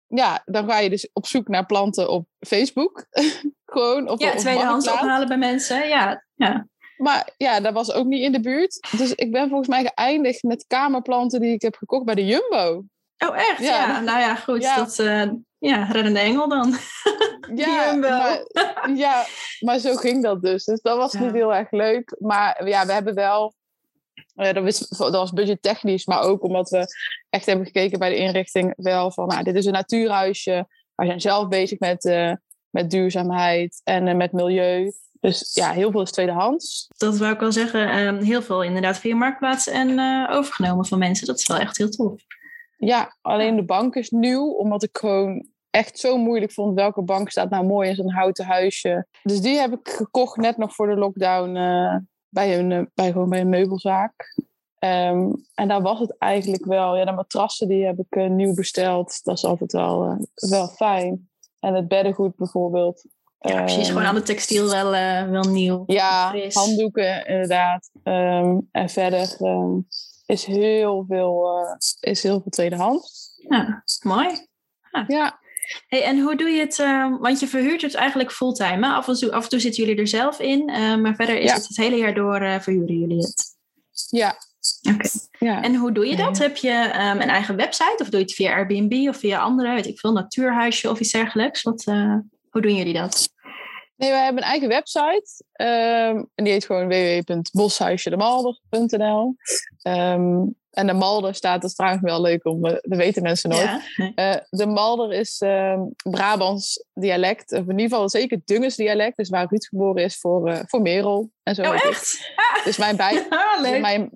ja, dan ga je dus op zoek naar planten op Facebook. Gewoon. Of, ja, tweedehands ophalen bij mensen. Ja, ja. Maar ja, dat was ook niet in de buurt. Dus ik ben volgens mij geëindigd met kamerplanten die ik heb gekocht bij de Jumbo. Oh, echt? Ja, nou ja, goed. Ja. Dat, uh, ja, reddende engel dan. Ja maar, ja, maar zo ging dat dus. Dus dat was niet heel erg leuk. Maar ja, we hebben wel... Uh, dat, was, dat was budgettechnisch, maar ook omdat we echt hebben gekeken bij de inrichting wel van... Nou, dit is een natuurhuisje. We zijn zelf bezig met, uh, met duurzaamheid en met milieu. Dus ja, heel veel is tweedehands. Dat wou ik wel zeggen. Um, heel veel inderdaad via Marktplaats en overgenomen van mensen. Dat is wel echt heel tof. Ja, alleen de bank is nieuw, omdat ik gewoon echt zo moeilijk vond welke bank staat nou mooi in zo'n houten huisje. Dus die heb ik gekocht net nog voor de lockdown bij, een, uh, bij, gewoon bij een meubelzaak. Um, en daar was het eigenlijk wel. Ja, de matrassen die heb ik uh, nieuw besteld. Dat is altijd wel, wel fijn. En het beddengoed bijvoorbeeld. Ja, precies. Gewoon aan de textiel wel, wel nieuw. Ja, fris. handdoeken inderdaad. Um, en verder is heel veel, is heel veel tweedehands. Ja, mooi. Ja. Hey, en hoe doe je het? Uh, want je verhuurt het eigenlijk fulltime. Af, en toe, af en toe zitten jullie er zelf in, uh, maar verder is het het hele jaar door verhuren jullie het. Ja. Oké. Ja. En hoe doe je dat? Heb je um, een eigen website of doe je het via Airbnb of via andere, weet ik veel, natuurhuisje of iets dergelijks? Wat, hoe doen jullie dat? Nee, wij hebben een eigen website. Um, en die heet gewoon www.boshuisjedemalder.nl. Um, en de Malder staat, dat is trouwens wel leuk om, dat weten mensen nooit. Ja. Uh, de Malder is um, Brabants dialect, of in ieder geval zeker Dunges dialect, dus waar Ruud geboren is voor, uh, voor Merel. En zo oh, echt? Ah. Dus, mijn bij, ah, dus, mijn,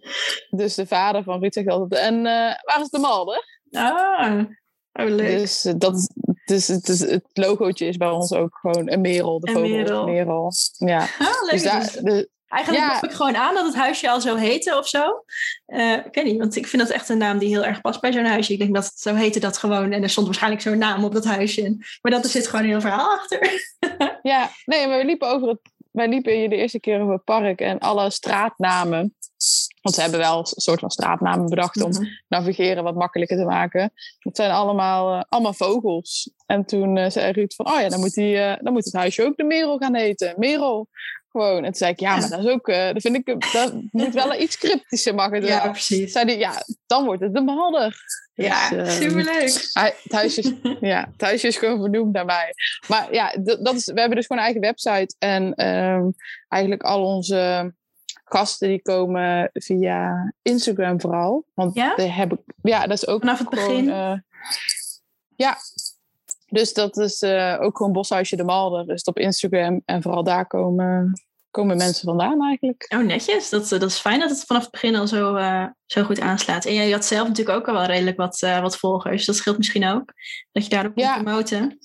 dus de vader van Ruud zegt altijd, en waar is de Malder? Ah, oh, leuk. Dus dat, dus het, is, het logootje is bij ons ook gewoon een merel, de vogel merel. merel. Ja. Ah, dus daar, de, Eigenlijk ja. ik gewoon aan dat het huisje al zo heette of zo. Uh, ik weet niet, want ik vind dat echt een naam die heel erg past bij zo'n huisje. Ik denk dat het zo heette dat gewoon. En er stond waarschijnlijk zo'n naam op dat huisje. Maar dat er zit gewoon een heel verhaal achter. ja, nee, maar we liepen over het... Wij liepen hier de eerste keer over het park en alle straatnamen want ze hebben wel een soort van straatnamen bedacht om mm navigeren wat makkelijker te maken. Het zijn allemaal, uh, allemaal vogels. En toen uh, zei Ruud van, oh ja, dan moet, die, dan moet het huisje ook de Merel gaan heten. Merel. Gewoon. En toen zei ik, ja, maar dat is ook, dat vind ik, dat moet wel iets cryptischer mag het Ja, precies. Zei die, ja, dan wordt het de Behalder. Ja, dus, superleuk. Het huisje, is, ja, het huisje is gewoon vernoemd naar mij. Maar ja, dat is, we hebben dus gewoon een eigen website. En um, eigenlijk al onze gasten die komen via Instagram vooral. Want ja? heb ik, ja, dat is ook vanaf het begin. Uh, ja, dus dat is uh, ook gewoon Boshuisje de Malder. Dus op Instagram en vooral daar komen, komen mensen vandaan eigenlijk. Oh, netjes. Dat, dat is fijn dat het vanaf het begin al zo, uh, zo goed aanslaat. En jij had zelf natuurlijk ook al wel redelijk wat, wat volgers. Dat scheelt misschien ook. Dat je daarop ja. promoten.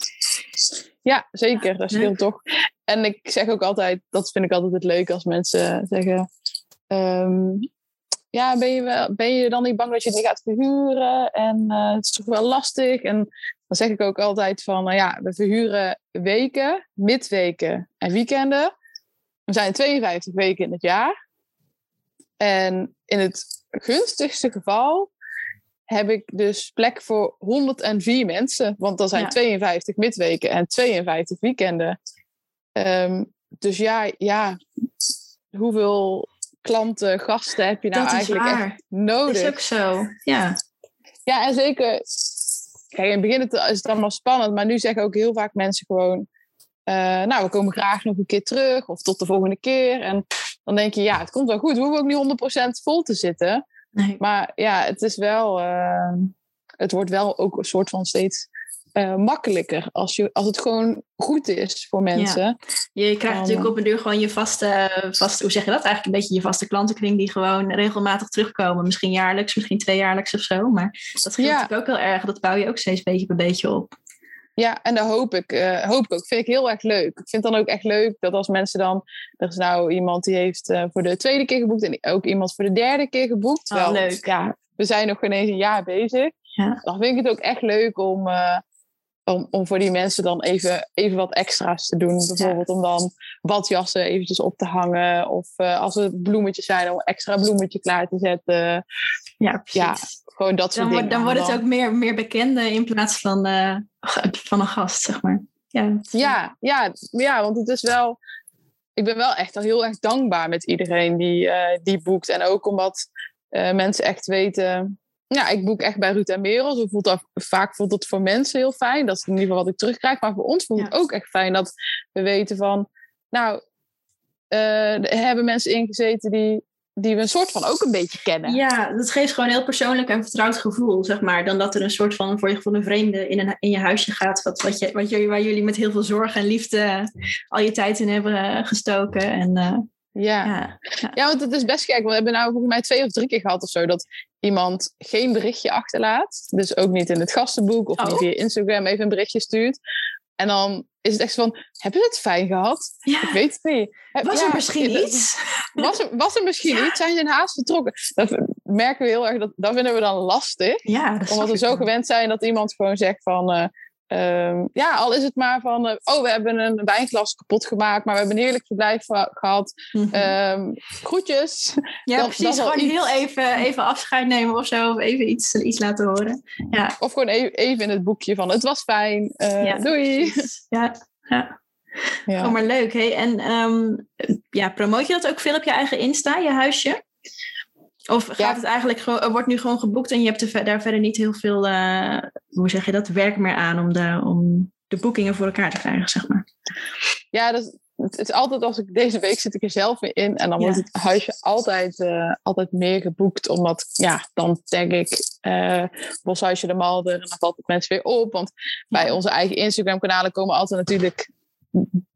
Ja, zeker. Dat scheelt toch. En ik zeg ook altijd, dat vind ik altijd het leuk als mensen zeggen... Um, ja, ben je, wel, ben je dan niet bang dat je het niet gaat verhuren? En uh, het is toch wel lastig? En dan zeg ik ook altijd van, nou ja, we verhuren weken, midweken en weekenden. We zijn 52 weken in het jaar. En in het gunstigste geval heb ik dus plek voor 104 mensen. Want dan zijn ja. 52 midweken en 52 weekenden. Um, dus ja, ja, hoeveel klanten, gasten heb je nou eigenlijk echt nodig? Dat is ook zo, ja. Ja, en zeker... Kijk, in het begin is het allemaal spannend, maar nu zeggen ook heel vaak mensen gewoon... Uh, nou, we komen graag nog een keer terug of tot de volgende keer. En dan denk je, ja, het komt wel goed. We hoeven ook niet 100% vol te zitten. Nee. Maar ja, het is wel... Uh, het wordt wel ook een soort van steeds uh, makkelijker als, je, als het gewoon goed is voor mensen. Ja. Je krijgt natuurlijk op een duur gewoon je vaste, vaste, hoe zeg je dat? Eigenlijk een beetje je vaste klantenkring die gewoon regelmatig terugkomen. Misschien jaarlijks, misschien tweejaarlijks of zo. Maar dat scheelt ja. natuurlijk ook heel erg. Dat bouw je ook steeds beetje bij beetje op. Ja, en dat hoop ik, uh, hoop ik ook. Vind ik heel erg leuk. Ik vind dan ook echt leuk dat als mensen dan... Er is nou iemand die heeft uh, voor de tweede keer geboekt... en ook iemand voor de derde keer geboekt. Oh, Wel, leuk. Ja, we zijn nog geen eens een jaar bezig. Ja. Dan vind ik het ook echt leuk om... Uh, om, om voor die mensen dan even, even wat extra's te doen. Bijvoorbeeld om dan badjassen eventjes op te hangen. Of als het bloemetjes zijn, om extra bloemetje klaar te zetten. Ja, precies. Ja, gewoon dat soort dan, dingen. Dan wordt het ook meer, meer bekende in plaats van, uh, van een gast, zeg maar. Ja. Ja, ja, ja, want het is wel... Ik ben wel echt al heel erg dankbaar met iedereen die, uh, die boekt. En ook omdat uh, mensen echt weten... Ja, ik boek echt bij Ruud en Merel. Zo voelt dat, vaak voelt het voor mensen heel fijn. Dat is in ieder geval wat ik terugkrijg. Maar voor ons voelt het ook echt fijn dat we weten van... Nou, uh, hebben mensen ingezeten die, die we een soort van ook een beetje kennen. Ja, dat geeft gewoon een heel persoonlijk en vertrouwd gevoel, zeg maar. Dan dat er een soort van voor je gevoel een vreemde in, een, in je huisje gaat. Wat, wat je, wat jullie, waar jullie met heel veel zorg en liefde al je tijd in hebben gestoken. En, uh, ja. Ja. ja. want het is best gek. We hebben nou volgens mij twee of drie keer gehad of zo dat iemand geen berichtje achterlaat. Dus ook niet in het gastenboek of niet oh. via Instagram even een berichtje stuurt. En dan is het echt van, hebben ze het fijn gehad? Ja. Ik weet het niet. Was er misschien iets? Was er, was er misschien iets? Zijn ze in haast vertrokken? Dat merken we heel erg, dat, dat vinden we dan lastig. Ja, omdat we zo gewend zijn dat iemand gewoon zegt van... Uh, Um, ja, al is het maar van, uh, oh, we hebben een wijnglas kapot gemaakt, maar we hebben een heerlijk verblijf gehad. Mm -hmm. um, groetjes. Ja, precies. gewoon heel even, even afscheid nemen of zo, of even iets, iets laten horen. Ja. Of gewoon even, even in het boekje van, het was fijn, uh, ja, doei. Ja, ja. ja. Oh, maar leuk. Hey. En um, ja, promoot je dat ook veel op je eigen Insta, je huisje? Of gaat het eigenlijk gewoon, wordt nu gewoon geboekt en je hebt er, daar verder niet heel veel, uh, hoe zeg je dat, werk meer aan om de, om de boekingen voor elkaar te krijgen, zeg maar? Ja, dat, het is altijd als ik deze week zit ik er zelf weer in en dan wordt het huisje altijd, uh, altijd meer geboekt, omdat ja, dan tag ik uh, Boshuisje de Malder en dan valt het mensen weer op. Want bij onze eigen Instagram kanalen komen altijd natuurlijk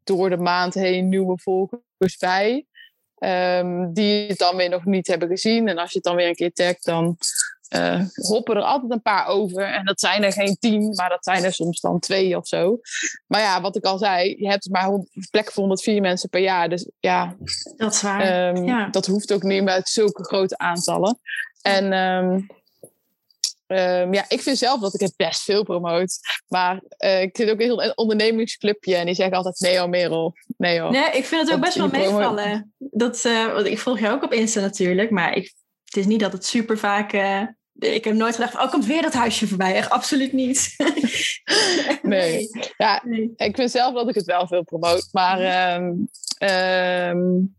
door de maand heen nieuwe volgers bij. Um, die het dan weer nog niet hebben gezien. En als je het dan weer een keer tagt, dan uh, hoppen er altijd een paar over. En dat zijn er geen tien, maar dat zijn er soms dan twee of zo. Maar ja, wat ik al zei, je hebt maar plek voor 104 mensen per jaar. Dus ja, dat is waar. Um, ja. Dat hoeft ook niet met zulke grote aantallen. En um, Um, ja, ik vind zelf dat ik het best veel promoot. Maar uh, ik zit ook in een ondernemingsclubje en die zeggen altijd: nee, hoor, Merel. Nee, hoor. Nee, ik vind het ook best wel meevallen. Dat, uh, want ik volg jou ook op Insta natuurlijk, maar ik, het is niet dat het super vaak. Uh, ik heb nooit gedacht: oh, komt weer dat huisje voorbij. Echt absoluut niet. nee. Ja, nee. ik vind zelf dat ik het wel veel promoot. Maar um, um,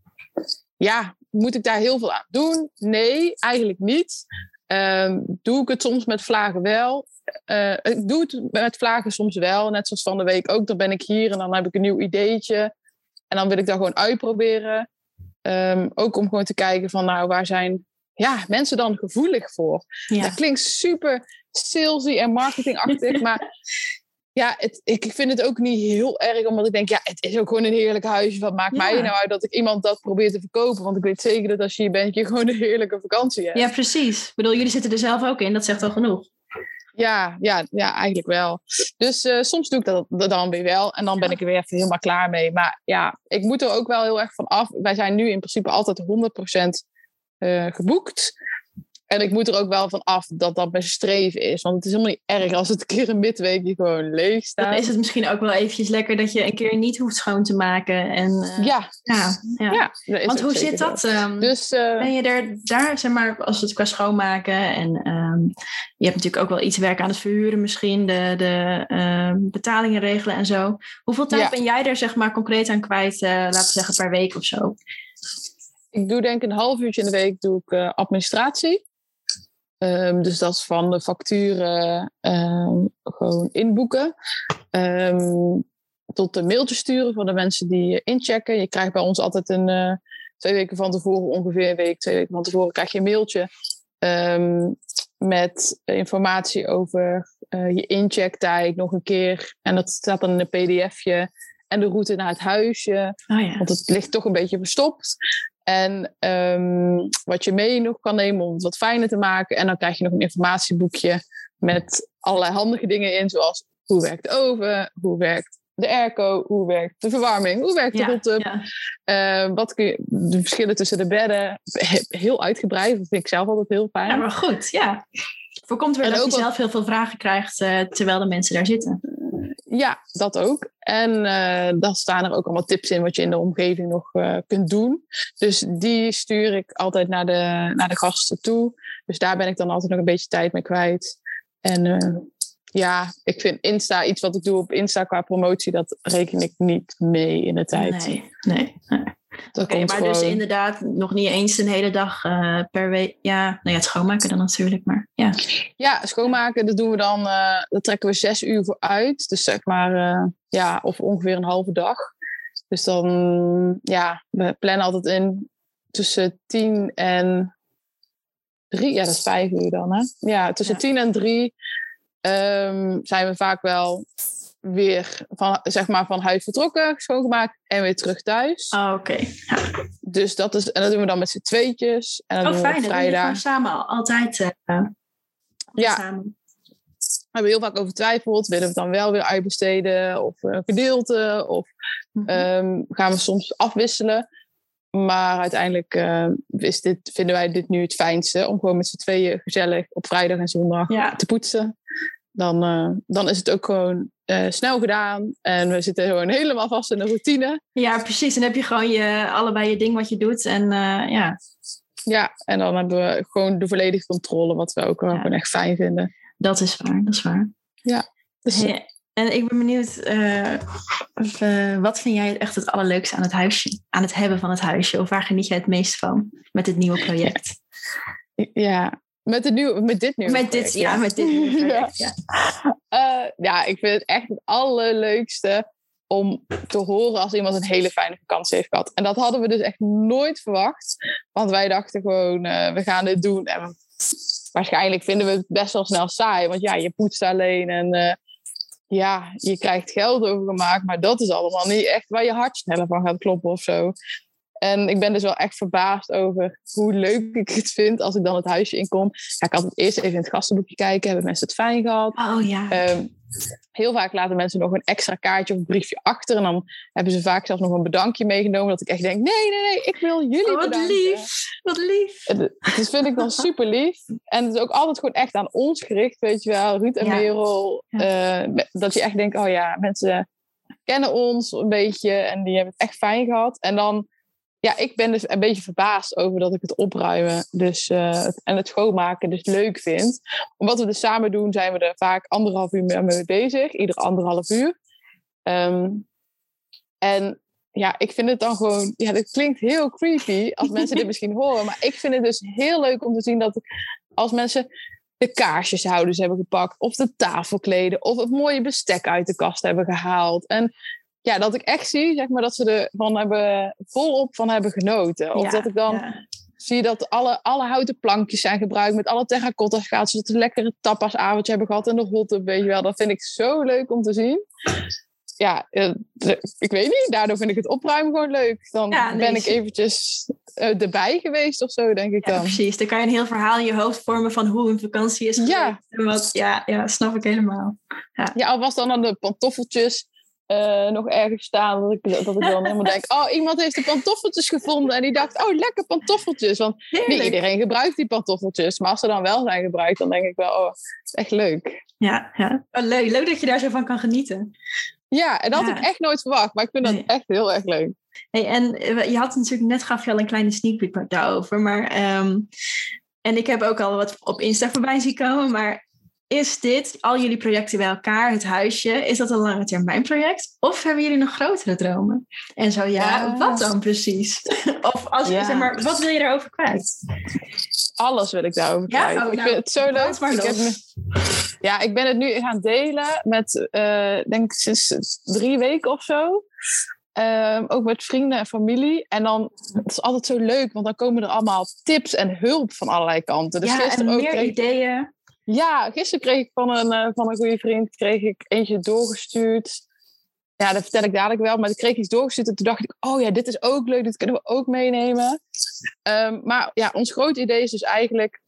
ja, moet ik daar heel veel aan doen? Nee, eigenlijk niet. Um, doe ik het soms met vlagen wel? Uh, ik doe het met vlagen soms wel, net zoals van de week ook. Dan ben ik hier en dan heb ik een nieuw ideetje. En dan wil ik dat gewoon uitproberen. Um, ook om gewoon te kijken van, nou, waar zijn ja, mensen dan gevoelig voor? Ja. Dat klinkt super salesy en marketingachtig, maar ja, het, ik vind het ook niet heel erg, omdat ik denk, ja, het is ook gewoon een heerlijk huisje. Wat maakt mij nou uit dat ik iemand dat probeer te verkopen? Want ik weet zeker dat als je hier bent, je gewoon een heerlijke vakantie hebt. Ja, precies. Ik bedoel, jullie zitten er zelf ook in, dat zegt al genoeg. Ja, ja, ja eigenlijk wel. Dus uh, soms doe ik dat, dat, dan weer wel. En dan ben ik er weer even helemaal klaar mee. Maar ja, ik moet er ook wel heel erg van af. Wij zijn nu in principe altijd 100% uh, eh, geboekt. En ik moet er ook wel van af dat dat mijn streven is. Want het is helemaal niet erg als het een keer een midweekje gewoon leeg staat. Dan is het misschien ook wel eventjes lekker dat je een keer niet hoeft schoon te maken. En, uh, ja. ja. Ja, ja. Want hoe zit dat? Um, dus, uh, ben je er daar, zeg maar, als het qua schoonmaken en um, je hebt natuurlijk ook wel iets werk aan het verhuren misschien, de, de uh, betalingen regelen en zo. Hoeveel tijd ben jij er zeg maar concreet aan kwijt, uh, laten we zeggen per week of zo? Ik doe denk een half uurtje in de week doe ik administratie. Um, dus dat is van de facturen um, gewoon inboeken. Um, tot de mailtjes sturen voor de mensen die inchecken. Je krijgt bij ons altijd een uh, twee weken van tevoren, ongeveer een week, twee weken van tevoren, krijg je een mailtje met informatie over uh, je inchecktijd nog een keer. En dat staat dan in een pdfje. En de route naar het huisje. Oh ja. Want het ligt toch een beetje verstopt. En um, wat je mee nog kan nemen om het wat fijner te maken. En dan krijg je nog een informatieboekje met allerlei handige dingen in. Zoals hoe werkt de oven, hoe werkt de airco, hoe werkt de verwarming, hoe werkt de ja, hot ja. uh, wat kun je, de verschillen tussen de bedden. Heel uitgebreid, dat vind ik zelf altijd heel fijn. Ja, maar goed, ja. Voorkomt weer en dat je zelf heel veel vragen krijgt uh, terwijl de mensen daar zitten. Ja, dat ook. En uh, dan staan er ook allemaal tips in wat je in de omgeving nog uh, kunt doen. Dus die stuur ik altijd naar de, naar de gasten toe. Dus daar ben ik dan altijd nog een beetje tijd mee kwijt. En uh, ja, ik vind Insta, iets wat ik doe op Insta qua promotie, dat reken ik niet mee in de tijd. Nee, nee. nee. Oké, maar dus inderdaad nog niet eens een hele dag uh, per week. Ja, nou ja, het schoonmaken dan natuurlijk, maar ja. Ja, schoonmaken, dat doen we dan, uh, dat trekken we zes uur voor uit. Dus zeg maar, uh, ja, of ongeveer een halve dag. Dus dan, ja, we plannen altijd in tussen tien en drie. Ja, dat is vijf uur dan, hè? Ja, tussen ja. tien en drie um, zijn we vaak wel weer van, zeg maar, van huis vertrokken, schoongemaakt en weer terug thuis. Oh, oké. Ja. Dus dat is, en dat doen we dan met z'n tweetjes. En dan oh, doen. We vrijdag. samen, altijd uh, ja. samen. We hebben heel vaak over twijfeld. Willen we het dan wel weer uitbesteden of een gedeelte? Of mm -hmm. um, gaan we soms afwisselen? Maar uiteindelijk uh, is dit, vinden wij dit nu het fijnste. Om gewoon met z'n tweeën gezellig op vrijdag en zondag ja. te poetsen. Dan, uh, dan is het ook gewoon uh, snel gedaan. En we zitten gewoon helemaal vast in de routine. Ja, precies. En dan heb je gewoon je, allebei je ding wat je doet. En ja. Ja, en dan hebben we gewoon de volledige controle. Wat we ook wel ja. gewoon echt fijn vinden. Dat is waar, dat is waar. Ja. Dus, en ik ben benieuwd, of, wat vind jij echt het allerleukste aan het huisje? Aan het hebben van het huisje? Of waar geniet jij het meest van met dit nieuwe project? Ja, met, de nieuwe, met dit nieuwe met project, dit, ja, met dit nieuwe project, ja. Ja. Uh, ja, ik vind het echt het allerleukste om te horen als iemand een hele fijne vakantie heeft gehad. En dat hadden we dus echt nooit verwacht. Want wij dachten gewoon, we gaan dit doen. En waarschijnlijk vinden we het best wel snel saai. Want ja, je poetst alleen en ja, je krijgt geld overgemaakt, maar dat is allemaal niet echt waar je hart sneller van gaat kloppen of zo. En ik ben dus wel echt verbaasd over hoe leuk ik het vind als ik dan het huisje inkom. Ja, ik had het eerst even in het gastenboekje kijken. Hebben mensen het fijn gehad? Oh ja. Um, heel vaak laten mensen nog een extra kaartje of een briefje achter. En dan hebben ze vaak zelfs nog een bedankje meegenomen. Dat ik echt denk, nee, nee, nee, ik wil jullie oh, wat bedanken. lief, wat lief. Dat vind ik dan super lief. En het is ook altijd gewoon echt aan ons gericht, weet je wel. Ruud en ja. Merel. Ja. Uh, dat je echt denkt, oh ja, mensen kennen ons een beetje. En die hebben het echt fijn gehad. En dan ja, ik ben dus een beetje verbaasd over dat ik het opruimen dus, uh, en het schoonmaken dus leuk vind. Omdat we dus samen doen, zijn we er vaak anderhalf uur mee bezig. Ieder anderhalf uur. Um, en ja, ik vind het dan gewoon... Ja, dat klinkt heel creepy als mensen dit misschien horen. Maar ik vind het dus heel leuk om te zien dat als mensen de kaarsjeshouders hebben gepakt. Of de tafelkleden. Of het mooie bestek uit de kast hebben gehaald. En ja, dat ik echt zie, zeg maar, dat ze ervan hebben, volop van hebben genoten. Of ja, dat ik dan ja. zie dat alle, alle houten plankjes zijn gebruikt met alle terracotta schaats, zodat ze een lekkere tapasavondje hebben gehad en de hot weet je wel. Dat vind ik zo leuk om te zien. Ja, ik weet niet, daardoor vind ik het opruimen gewoon leuk. Dan ja, nee, ben ik eventjes uh, erbij geweest of zo, denk ik dan. precies. Dan kan je een heel verhaal in je hoofd vormen van hoe een vakantie is Ja. En wat, ja, ja, snap ik helemaal. Ja, ja al was dan aan de pantoffeltjes uh, nog ergens staan. Dat ik, dat ik dan helemaal denk, oh, iemand heeft de pantoffeltjes gevonden. En die dacht, oh, lekker pantoffeltjes. Want Heerlijk. niet iedereen gebruikt die pantoffeltjes. Maar als ze dan wel zijn gebruikt, dan denk ik wel, oh, echt leuk. Ja, ja. Oh, leuk. leuk dat je daar zo van kan genieten. Ja, en dat ja. had ik echt nooit verwacht. Maar ik vind dat nee. echt heel erg leuk. Hey, en je had natuurlijk, net gaf je al een kleine sneak peek daarover. Maar, um, en ik heb ook al wat op Insta voorbij zien komen. Maar is dit, al jullie projecten bij elkaar, het huisje, is dat een lange termijn project? Of hebben jullie nog grotere dromen? En zo ja, ja. wat dan precies? of als, ja. zeg maar, wat wil je erover kwijt? Alles wil ik daarover ja? kwijt. Oh, ik nou, vind het zo leuk. Maar ik heb me, ja, ik ben het nu gaan delen met, uh, denk ik, sinds drie weken of zo. Um, ook met vrienden en familie. En dan het is altijd zo leuk, want dan komen er allemaal tips en hulp van allerlei kanten. Dus ja, en ook meer kreeg, ideeën. Ja, gisteren kreeg ik van een, uh, van een goede vriend kreeg ik eentje doorgestuurd. Ja, dat vertel ik dadelijk wel. Maar ik kreeg iets doorgestuurd en toen dacht ik... oh ja, dit is ook leuk, dit kunnen we ook meenemen. Um, maar ja, ons grote idee is dus eigenlijk...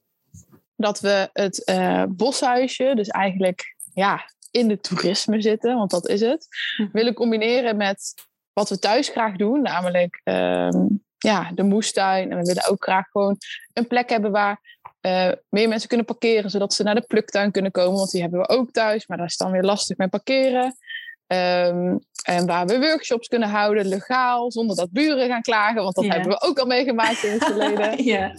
dat we het uh, boshuisje, dus eigenlijk ja, in de toerisme zitten... want dat is het, hm. willen combineren met wat we thuis graag doen. Namelijk um, ja, de moestuin. En we willen ook graag gewoon een plek hebben waar uh, meer mensen kunnen parkeren, zodat ze naar de pluktuin kunnen komen. Want die hebben we ook thuis, maar dat is dan weer lastig met parkeren. Ehm, en waar we workshops kunnen houden, legaal, zonder dat buren gaan klagen. Want dat hebben we ook al meegemaakt in het verleden.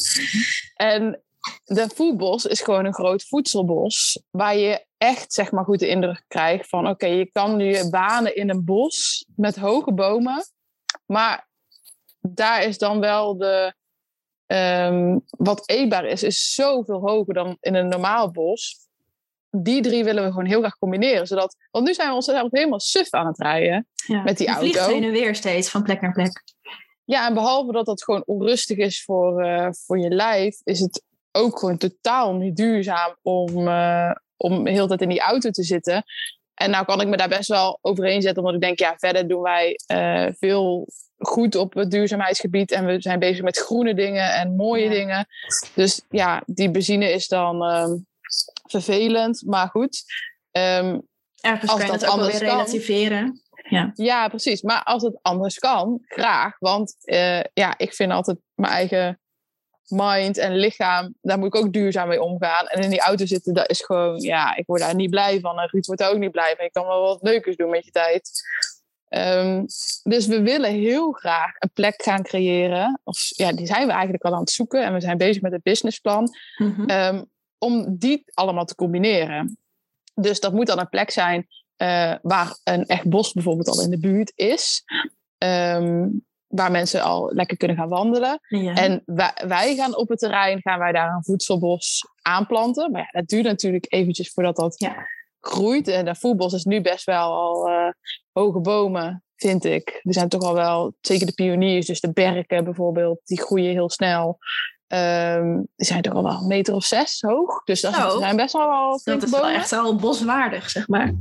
En de voetbos is gewoon een groot voedselbos. Waar je echt zeg maar goed de indruk krijgt van... oké, je kan nu banen in een bos met hoge bomen. Maar daar is dan wel de... Ehm, wat eetbaar is, is zoveel hoger dan in een normaal bos. Die drie willen we gewoon heel graag combineren. Zodat, want nu zijn we onszelf helemaal suf aan het rijden Ja. met die auto. vliegt heen en weer steeds van plek naar plek. Ja, en behalve dat dat gewoon onrustig is voor, eh, voor je lijf, is het ook gewoon totaal niet duurzaam om, eh, om de hele tijd in die auto te zitten. En nou kan ik me daar best wel overheen zetten, omdat ik denk, ja, verder doen wij eh, veel goed op het duurzaamheidsgebied. En we zijn bezig met groene dingen en mooie Ja. dingen. Dus ja, die benzine is dan ehm, vervelend, maar goed. Ehm, Ergens Als kan je dat anders weer kan. relativeren. Ja. Ja, precies. Maar als het anders kan, graag. Want eh, ja, ik vind altijd mijn eigen mind en lichaam, daar moet ik ook duurzaam mee omgaan. En in die auto zitten, dat is gewoon, ja, ik word daar niet blij van. En Ruud wordt daar ook niet blij van. Je kan wel wat leukers doen met je tijd. Ehm, dus we willen heel graag een plek gaan creëren. Of ja, die zijn we eigenlijk al aan het zoeken. En we zijn bezig met het businessplan. Mhm. Ehm, om die allemaal te combineren. Dus dat moet dan een plek zijn eh, waar een echt bos bijvoorbeeld al in de buurt is. Ehm, waar mensen al lekker kunnen gaan wandelen. ja. En wij, wij gaan op het terrein, gaan wij daar een voedselbos aanplanten. Maar ja, dat duurt natuurlijk eventjes voordat dat Ja. Groeit. En dat voetbos is nu best wel al eh, hoge bomen, vind ik. Er zijn toch al wel, zeker de pioniers, dus de berken bijvoorbeeld, die groeien heel snel. Ehm, die zijn toch al wel een meter of zes hoog. Dus dat zijn best wel wel dat is wel echt wel boswaardig, zeg maar.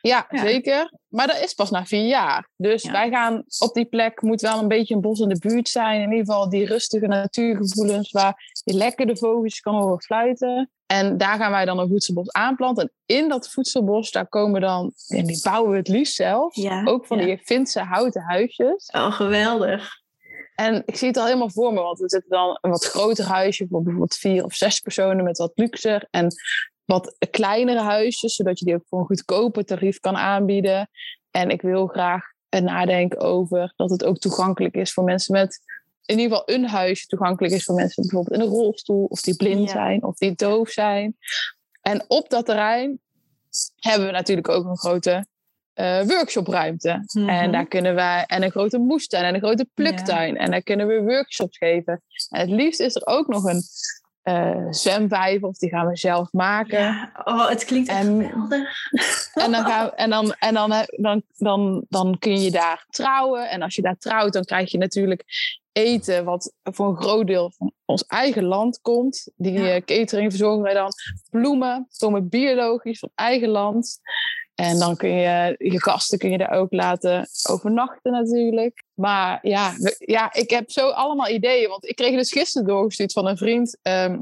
Ja, Ja. zeker. Maar dat is pas na vier jaar. Dus Ja. wij gaan op die plek, moet wel een beetje een bos in de buurt zijn. In ieder geval die rustige natuurgevoelens waar je lekker de vogeltjes kan horen fluiten. En daar gaan wij dan een voedselbos aanplanten. En in dat voedselbos, daar komen dan, en die bouwen we het liefst zelf, Ja. ook van die Finse houten huisjes. Oh, geweldig. En ik zie het al helemaal voor me, want er zit dan een wat groter huisje voor bijvoorbeeld vier of zes personen met wat luxer. En wat kleinere huisjes, zodat je die ook voor een goedkoper tarief kan aanbieden. En ik wil graag nadenken over dat het ook toegankelijk is voor mensen met, in ieder geval een huisje toegankelijk is voor mensen bijvoorbeeld in een rolstoel, of die blind zijn, of die doof zijn. En op dat terrein hebben we natuurlijk ook een grote eh, workshopruimte. Mhm. En daar kunnen wij, en een grote moestuin en een grote pluktuin. En daar kunnen we workshops geven. En het liefst is er ook nog een eh zwemvijver, of die gaan we zelf maken. Ja. Oh, het klinkt echt En- geweldig. En, dan, gaan, en, dan, en dan, he- dan, dan, dan kun je daar trouwen. En als je daar trouwt, dan krijg je natuurlijk eten wat voor een groot deel van ons eigen land komt. Die Ja. eh, catering verzorgen wij dan. Bloemen komen biologisch van eigen land. En dan kun je je gasten kun je daar ook laten overnachten natuurlijk. Maar ja, we- ja, ik heb zo allemaal ideeën. Want ik kreeg dus gisteren doorgestuurd van een vriend ehm,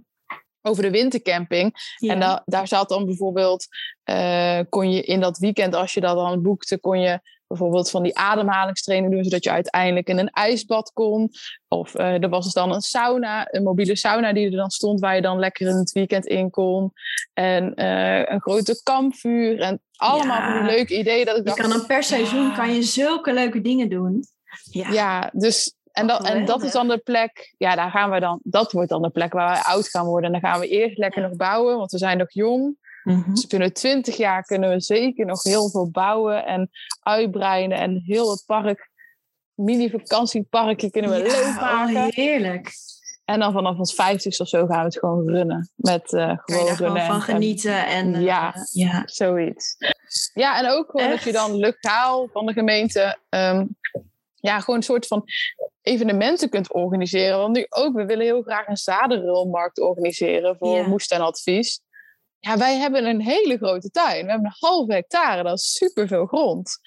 over de wintercamping. Ja. En da- daar zat dan bijvoorbeeld, eh, kon je in dat weekend, als je dat dan boekte, kon je bijvoorbeeld van die ademhalingstraining doen, zodat je uiteindelijk in een ijsbad kon. Of eh, er was dus dan een sauna, een mobiele sauna die er dan stond, waar je dan lekker in het weekend in kon. En eh, een grote kampvuur en allemaal Ja. van die leuke ideeën. Dat ik Je dacht, kan dan per seizoen ja. kan je zulke leuke dingen doen. Ja. ja, dus en dat, en dat is dan de plek, ja, daar gaan we dan, dat wordt dan de plek waar wij oud gaan worden. En dan gaan we eerst lekker nog bouwen, want we zijn nog jong. Mhm. Dus binnen twintig jaar kunnen we zeker nog heel veel bouwen en uitbreiden. En heel het park, mini-vakantieparkje kunnen we leuk Ja, maken. oh, heerlijk. En dan vanaf ons vijftigste of zo gaan we het gewoon runnen. Met eh Kan je gewoon daar gewoon van en- genieten. En, eh, Ja. ja. Zoiets. Ja, en ook gewoon dat je dan legaal van de gemeente... ehm, ja, gewoon een soort van evenementen kunt organiseren. Want nu ook, we willen heel graag een zadenrulmarkt organiseren voor Ja. moestuinadvies. Ja, wij hebben een hele grote tuin. We hebben een halve hectare, dat is superveel grond.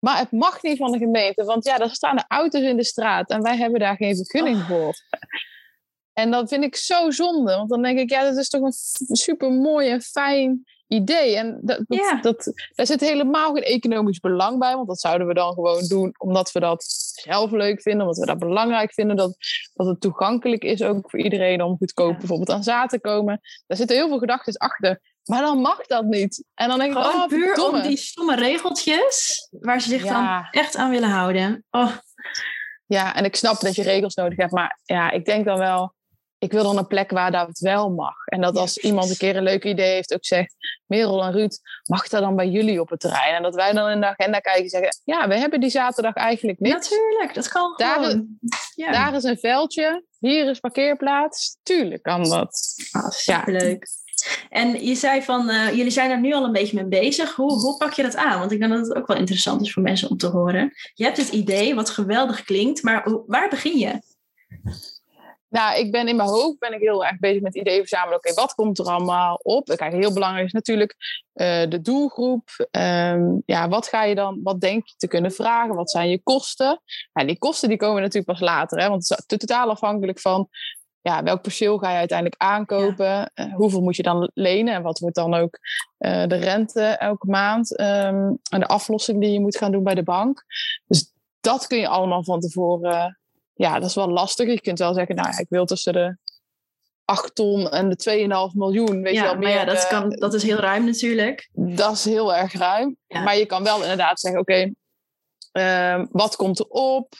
Maar het mag niet van de gemeente, want ja, er staan de auto's in de straat en wij hebben daar geen vergunning Oh. voor. En dat vind ik zo zonde, want dan denk ik, ja, dat is toch een super mooi en fijn idee. En dat, dat, Ja. dat, daar zit helemaal geen economisch belang bij, want dat zouden we dan gewoon doen omdat we dat zelf leuk vinden, omdat we dat belangrijk vinden, dat, dat het toegankelijk is ook voor iedereen om goedkoop Ja. bijvoorbeeld aan zaad te komen. Daar zitten heel veel gedachten achter Maar dan mag dat niet. En dan denk ik, Gewoon oh, puur om die stomme regeltjes waar ze zich dan echt aan willen houden. Oh. Ja, en ik snap dat je regels nodig hebt, maar ja, ik denk dan wel, ik wil dan een plek waar dat wel mag. En dat als iemand een keer een leuk idee heeft, ook zegt, Merel en Ruud, mag dat dan bij jullie op het terrein? En dat wij dan in de agenda kijken en zeggen, ja, we hebben die zaterdag eigenlijk niet. Natuurlijk, dat kan daar gewoon. Is, ja. Daar is een veldje, hier is parkeerplaats. Tuurlijk kan dat. Ah, superleuk. Ja. En je zei van, uh, jullie zijn er nu al een beetje mee bezig. Hoe, hoe pak je dat aan? Want ik denk dat het ook wel interessant is voor mensen om te horen. Je hebt het idee, wat geweldig klinkt, maar waar begin je? Nou, ik ben in mijn hoofd ben ik heel erg bezig met ideeën verzamelen. Oké, wat komt er allemaal op? Kijk, heel belangrijk is natuurlijk uh, de doelgroep. Um, ja, wat ga je dan, wat denk je te kunnen vragen? Wat zijn je kosten? Nou, die kosten die komen natuurlijk pas later, hè, want het is totaal afhankelijk van ja, welk perceel ga je uiteindelijk aankopen? Ja. Uh, hoeveel moet je dan lenen? En wat wordt dan ook uh, de rente elke maand? Um, en de aflossing die je moet gaan doen bij de bank. Dus dat kun je allemaal van tevoren ja, dat is wel lastig. Je kunt wel zeggen, nou ik wil tussen de 8 ton en de 2,5 miljoen. Weet ja, je wel, meer, maar ja, dat, kan, dat is heel ruim natuurlijk. Dat is heel erg ruim. Ja. Maar je kan wel inderdaad zeggen, oké, okay, uh, wat komt er op?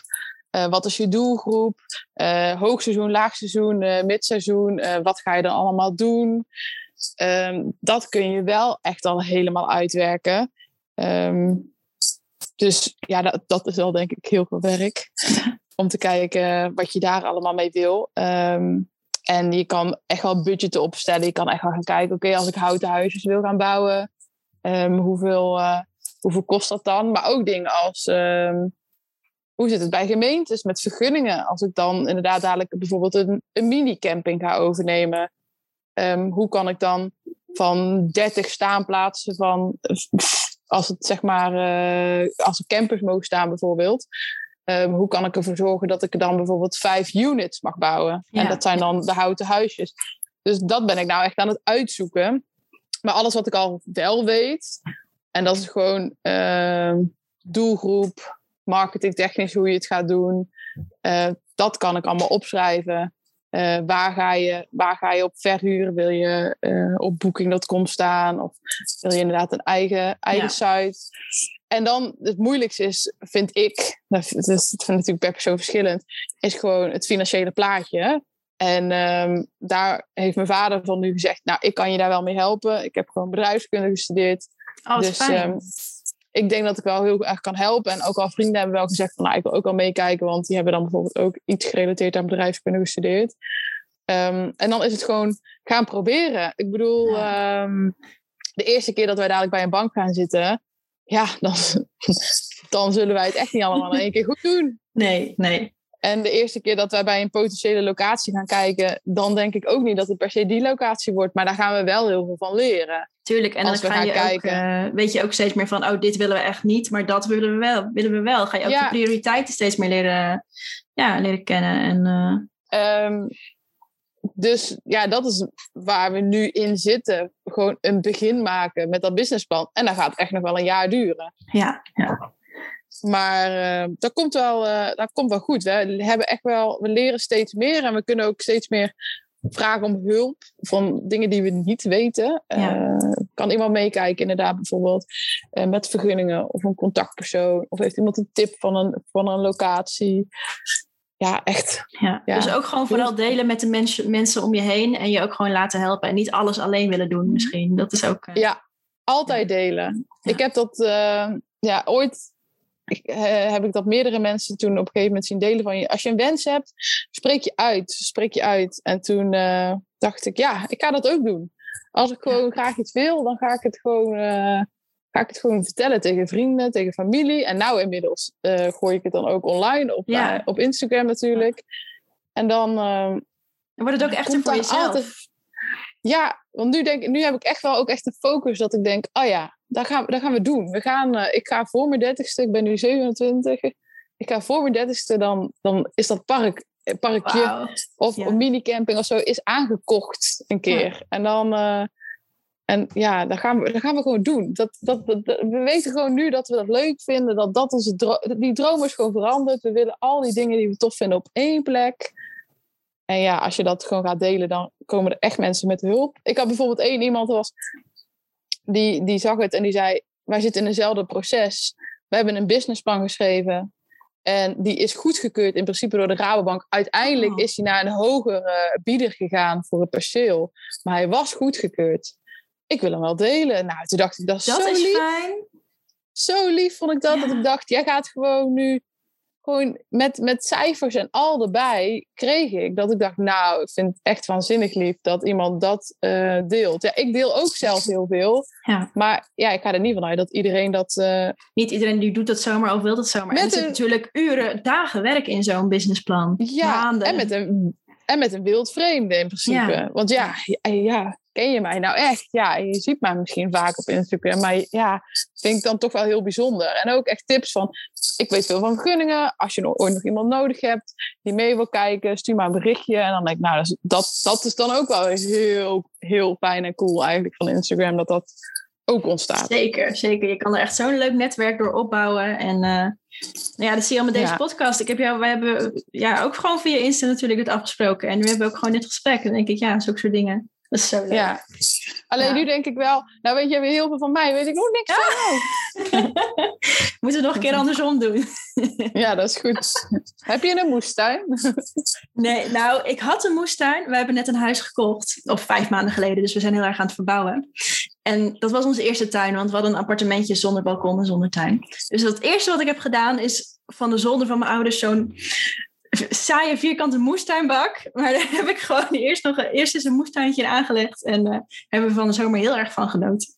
Uh, wat is je doelgroep? Uh, hoogseizoen, laagseizoen, uh, midseizoen. wat ga je dan allemaal doen? Um, dat kun je wel echt al helemaal uitwerken. Um, dus ja, dat, dat is wel denk ik heel veel werk om te kijken wat je daar allemaal mee wil. Um, en je kan echt wel budgetten opstellen. Je kan echt wel gaan kijken, oké, als ik houten huisjes wil gaan bouwen, hoeveel, hoeveel kost dat dan? Maar ook dingen als, hoe zit het bij gemeentes met vergunningen? Als ik dan inderdaad dadelijk bijvoorbeeld een, een mini-camping ga overnemen, hoe kan ik dan van 30 staanplaatsen van, als het zeg maar, uh, als er campers mogen staan bijvoorbeeld, Um, hoe kan ik ervoor zorgen dat ik er dan bijvoorbeeld vijf units mag bouwen? Ja. En dat zijn dan de houten huisjes. Dus dat ben ik nou echt aan het uitzoeken. Maar alles wat ik al wel weet, en dat is gewoon uh, doelgroep, marketingtechnisch hoe je het gaat doen, uh, dat kan ik allemaal opschrijven. Uh, waar, ga je, waar ga je op verhuren? Wil je uh, op booking.com staan? Of wil je inderdaad een eigen, eigen ja. site? En dan het moeilijkste is, vind ik, dat is, dat vind natuurlijk per persoon verschillend, is gewoon het financiële plaatje. En um, daar heeft mijn vader van nu gezegd, nou, ik kan je daar wel mee helpen. Ik heb gewoon bedrijfskunde gestudeerd. Oh, dus um, ik denk dat ik wel heel erg kan helpen. En ook al vrienden hebben wel gezegd van, nou, ik wil ook al meekijken, want die hebben dan bijvoorbeeld ook iets gerelateerd aan bedrijfskunde gestudeerd. Um, en dan is het gewoon gaan proberen. Ik bedoel, ja. de eerste keer dat wij dadelijk bij een bank gaan zitten, ja, dan, dan zullen wij het echt niet allemaal in één keer goed doen. Nee, nee. En de eerste keer dat wij bij een potentiële locatie gaan kijken, dan denk ik ook niet dat het per se die locatie wordt. Maar daar gaan we wel heel veel van leren. Tuurlijk, en dan ga gaan je kijken. Ook, uh, weet je ook steeds meer van, oh, dit willen we echt niet, maar dat willen we wel. Willen we wel. Ga je ook ja. de prioriteiten steeds meer leren, ja, leren kennen. En, uh... um, dus ja, dat is waar we nu in zitten. Gewoon een begin maken met dat businessplan. En dat gaat echt nog wel een jaar duren. Ja, ja. Maar uh, dat, komt wel, uh, dat komt wel goed. We hebben echt wel, we leren steeds meer en we kunnen ook steeds meer vragen om hulp van dingen die we niet weten. Ja. Uh, kan iemand meekijken, inderdaad, bijvoorbeeld met vergunningen of een contactpersoon? Of heeft iemand een tip van een, van een locatie? ja, echt. Ja. ja. Dus ook gewoon vooral delen met de mens, mensen om je heen en je ook gewoon laten helpen en niet alles alleen willen doen misschien. Dat is ook... Ja, altijd delen. Ja. Ik heb dat, ja, ooit heb ik dat meerdere mensen toen op een gegeven moment zien delen van je. Als je een wens hebt, spreek je uit. Spreek je uit. En toen dacht ik, ja, ik ga dat ook doen. Als ik gewoon graag iets wil, dan ga ik het gewoon ga ik het gewoon vertellen tegen vrienden, tegen familie. En nou inmiddels uh, gooi ik het dan ook online op, ja. op Instagram natuurlijk. En dan... En wordt het ook echt voor jezelf? Altijd... Ja, want nu, denk, nu heb ik echt wel ook echt de focus dat ik denk, oh ja, dat gaan, dat gaan we doen. We gaan, uh, ik ga voor mijn dertigste, ik ben nu 27. Ik ga voor mijn dertigste, dan, dan is dat park, parkje wow. of ja. een minicamping of zo, is aangekocht een keer. Ja. En dan uh, en ja, dat gaan we, dat gaan we gewoon doen. Dat, dat, dat, we weten gewoon nu dat we dat leuk vinden. Dat, dat onze dro die droom is gewoon veranderd. We willen al die dingen die we tof vinden op één plek. En ja, als je dat gewoon gaat delen, dan komen er echt mensen met hulp. Ik had bijvoorbeeld één iemand, was die, die zag het en die zei: Wij zitten in eenzelfde proces. We hebben een businessplan geschreven. En die is goedgekeurd in principe door de Rabobank. Uiteindelijk oh. is hij naar een hogere bieder gegaan voor het perceel. Maar hij was goedgekeurd. Ik wil hem wel delen. Nou, toen dacht ik, dat is dat zo is lief. Fijn. Zo lief vond ik dat. Dat ik dacht, jij gaat gewoon nu gewoon met, met cijfers en al erbij kreeg ik dat ik dacht, nou, ik vind het echt waanzinnig lief dat iemand dat uh, deelt. Ja, ik deel ook zelf heel veel, ja. maar ja, ik ga er niet vanuit dat iedereen dat... Uh, niet iedereen die doet dat zomaar of wil dat zomaar. Met er natuurlijk uren, dagen werk in zo'n businessplan. Ja, Maanden. en met een en met een wild vreemde in principe. Ja. Want ja, ja, ken je mij nou echt? Ja, je ziet mij misschien vaak op Instagram. Maar ja, vind ik dan toch wel heel bijzonder. En ook echt tips van, ik weet veel van vergunningen. Als je ooit nog iemand nodig hebt die mee wil kijken, stuur maar een berichtje. En dan denk ik, nou, dat, dat is dan ook wel heel, heel fijn en cool eigenlijk van Instagram. Dat dat ook ontstaat. Zeker, zeker. Je kan er echt zo'n leuk netwerk door opbouwen. En uh, nou ja, dat zie je al met deze podcast. Ik heb jou, wij hebben ja, ook gewoon via Insta natuurlijk het afgesproken. En we hebben ook gewoon dit gesprek. En dan denk ik, ja, zulke soort dingen. Dat is zo leuk. Ja. Alleen nu denk ik wel, nou weet je weer heel veel van mij, weet ik nog niks van jou. Moeten we nog een keer andersom doen. ja, dat is goed. Heb je een moestuin? nee, nou, ik had een moestuin. We hebben net een huis gekocht, of vijf maanden geleden, dus we zijn heel erg aan het verbouwen. En dat was onze eerste tuin, want we hadden een appartementje zonder balkon en zonder tuin. Dus het eerste wat ik heb gedaan is van de zolder van mijn ouders zo'n saaie vierkante moestuinbak. Maar daar heb ik gewoon eerst nog eerst eens een moestuintje aangelegd. En uh, hebben we van de zomer heel erg van genoten.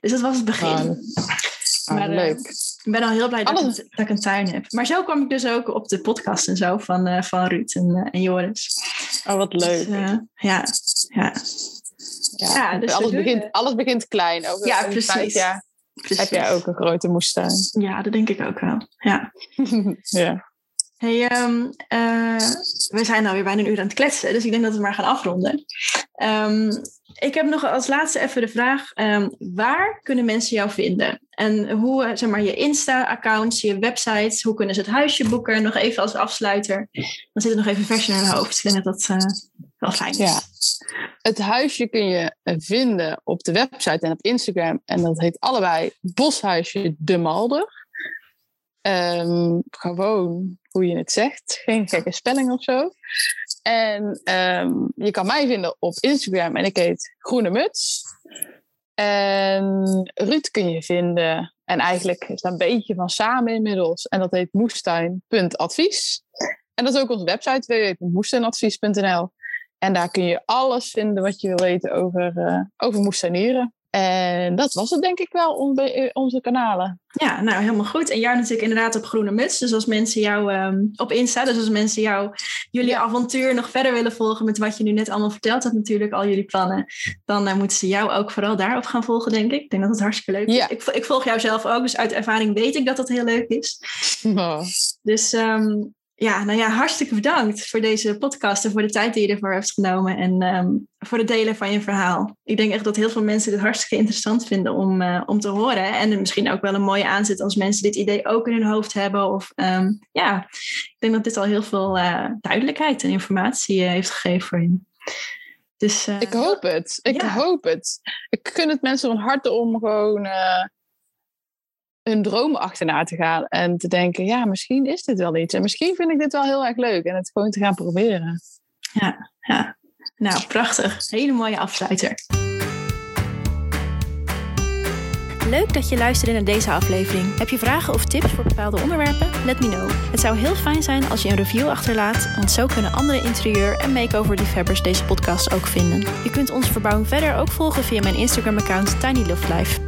Dus dat was het begin. Ah, maar, uh, leuk. ik ben al heel blij dat, ik, dat, ik, een tuin heb. Maar zo kwam ik dus ook op de podcast en zo van, uh, van Ruud en, en Joris. Oh, wat dus, leuk. Dus, ja, ja. Ja, dus alles, begint, alles begint klein. Over ja, precies. Ja. Heb jij ook een grote moestuin? Ja, dat denk ik ook wel. Ja. ja. Hey, um, we zijn alweer bijna een uur aan het kletsen, dus ik denk dat we maar gaan afronden. Um, ik heb nog als laatste even de vraag: um, waar kunnen mensen jou vinden? En hoe, zeg maar, je Insta-accounts, je websites, hoe kunnen ze het huisje boeken? Nog even als afsluiter. Dan zit het nog even vers in hun hoofd. Ik denk dat dat uh, wel fijn is. Ja. Het huisje kun je eh, vinden op de website en op Instagram. En dat heet allebei Boshuisje de Malder. Gewoon hoe je het zegt. Geen gekke spelling of zo. En um, je kan mij vinden op Instagram en ik heet Groene Muts. En Ruud kun je vinden. En eigenlijk is dat een beetje van samen inmiddels. En dat heet moestuin.advies. En dat is ook onze website www.moestuinadvies.nl. En daar kun je alles vinden wat je wil weten over, uh, over moestuinieren. En dat was het denk ik wel eh, onze kanalen. Ja, nou helemaal goed. En jij natuurlijk inderdaad op Groene Muts. Dus als mensen jou um, op Insta, dus als mensen jou, jullie avontuur nog verder willen volgen met wat je nu net allemaal verteld hebt natuurlijk, al jullie plannen, dan uh, moeten ze jou ook vooral daarop gaan volgen, denk ik. Ik denk dat het hartstikke leuk is. Ja. Ik, ik, volg jou zelf ook, dus uit ervaring weet ik dat dat heel leuk is. Oh. Dus um, ja, nou ja, hartstikke bedankt voor deze podcast en voor de tijd die je ervoor hebt genomen en um, voor het delen van je verhaal. Ik denk echt dat heel veel mensen dit hartstikke interessant vinden om, uh, om te horen. En misschien ook wel een mooie aanzet als mensen dit idee ook in hun hoofd hebben. Of um, ja, ik denk dat dit al heel veel uh, duidelijkheid en informatie uh, heeft gegeven voor je. Dus, ik hoop het. Ik ja. hoop het. Ik gun het mensen van harte om gewoon hun dromen achterna te gaan. En te denken, ja, misschien is dit wel iets. En misschien vind ik dit wel heel erg leuk. En het gewoon te gaan proberen. Ja, ja. Nou, prachtig. Hele mooie afsluiter. Leuk dat je luisterde naar deze aflevering. Heb je vragen of tips voor bepaalde onderwerpen? Let me know. Het zou heel fijn zijn als je een review achterlaat, want zo kunnen andere interieur- en makeover-liefhebbers deze podcast ook vinden. Je kunt onze verbouwing verder ook volgen via mijn Instagram-account Tiny Love Life.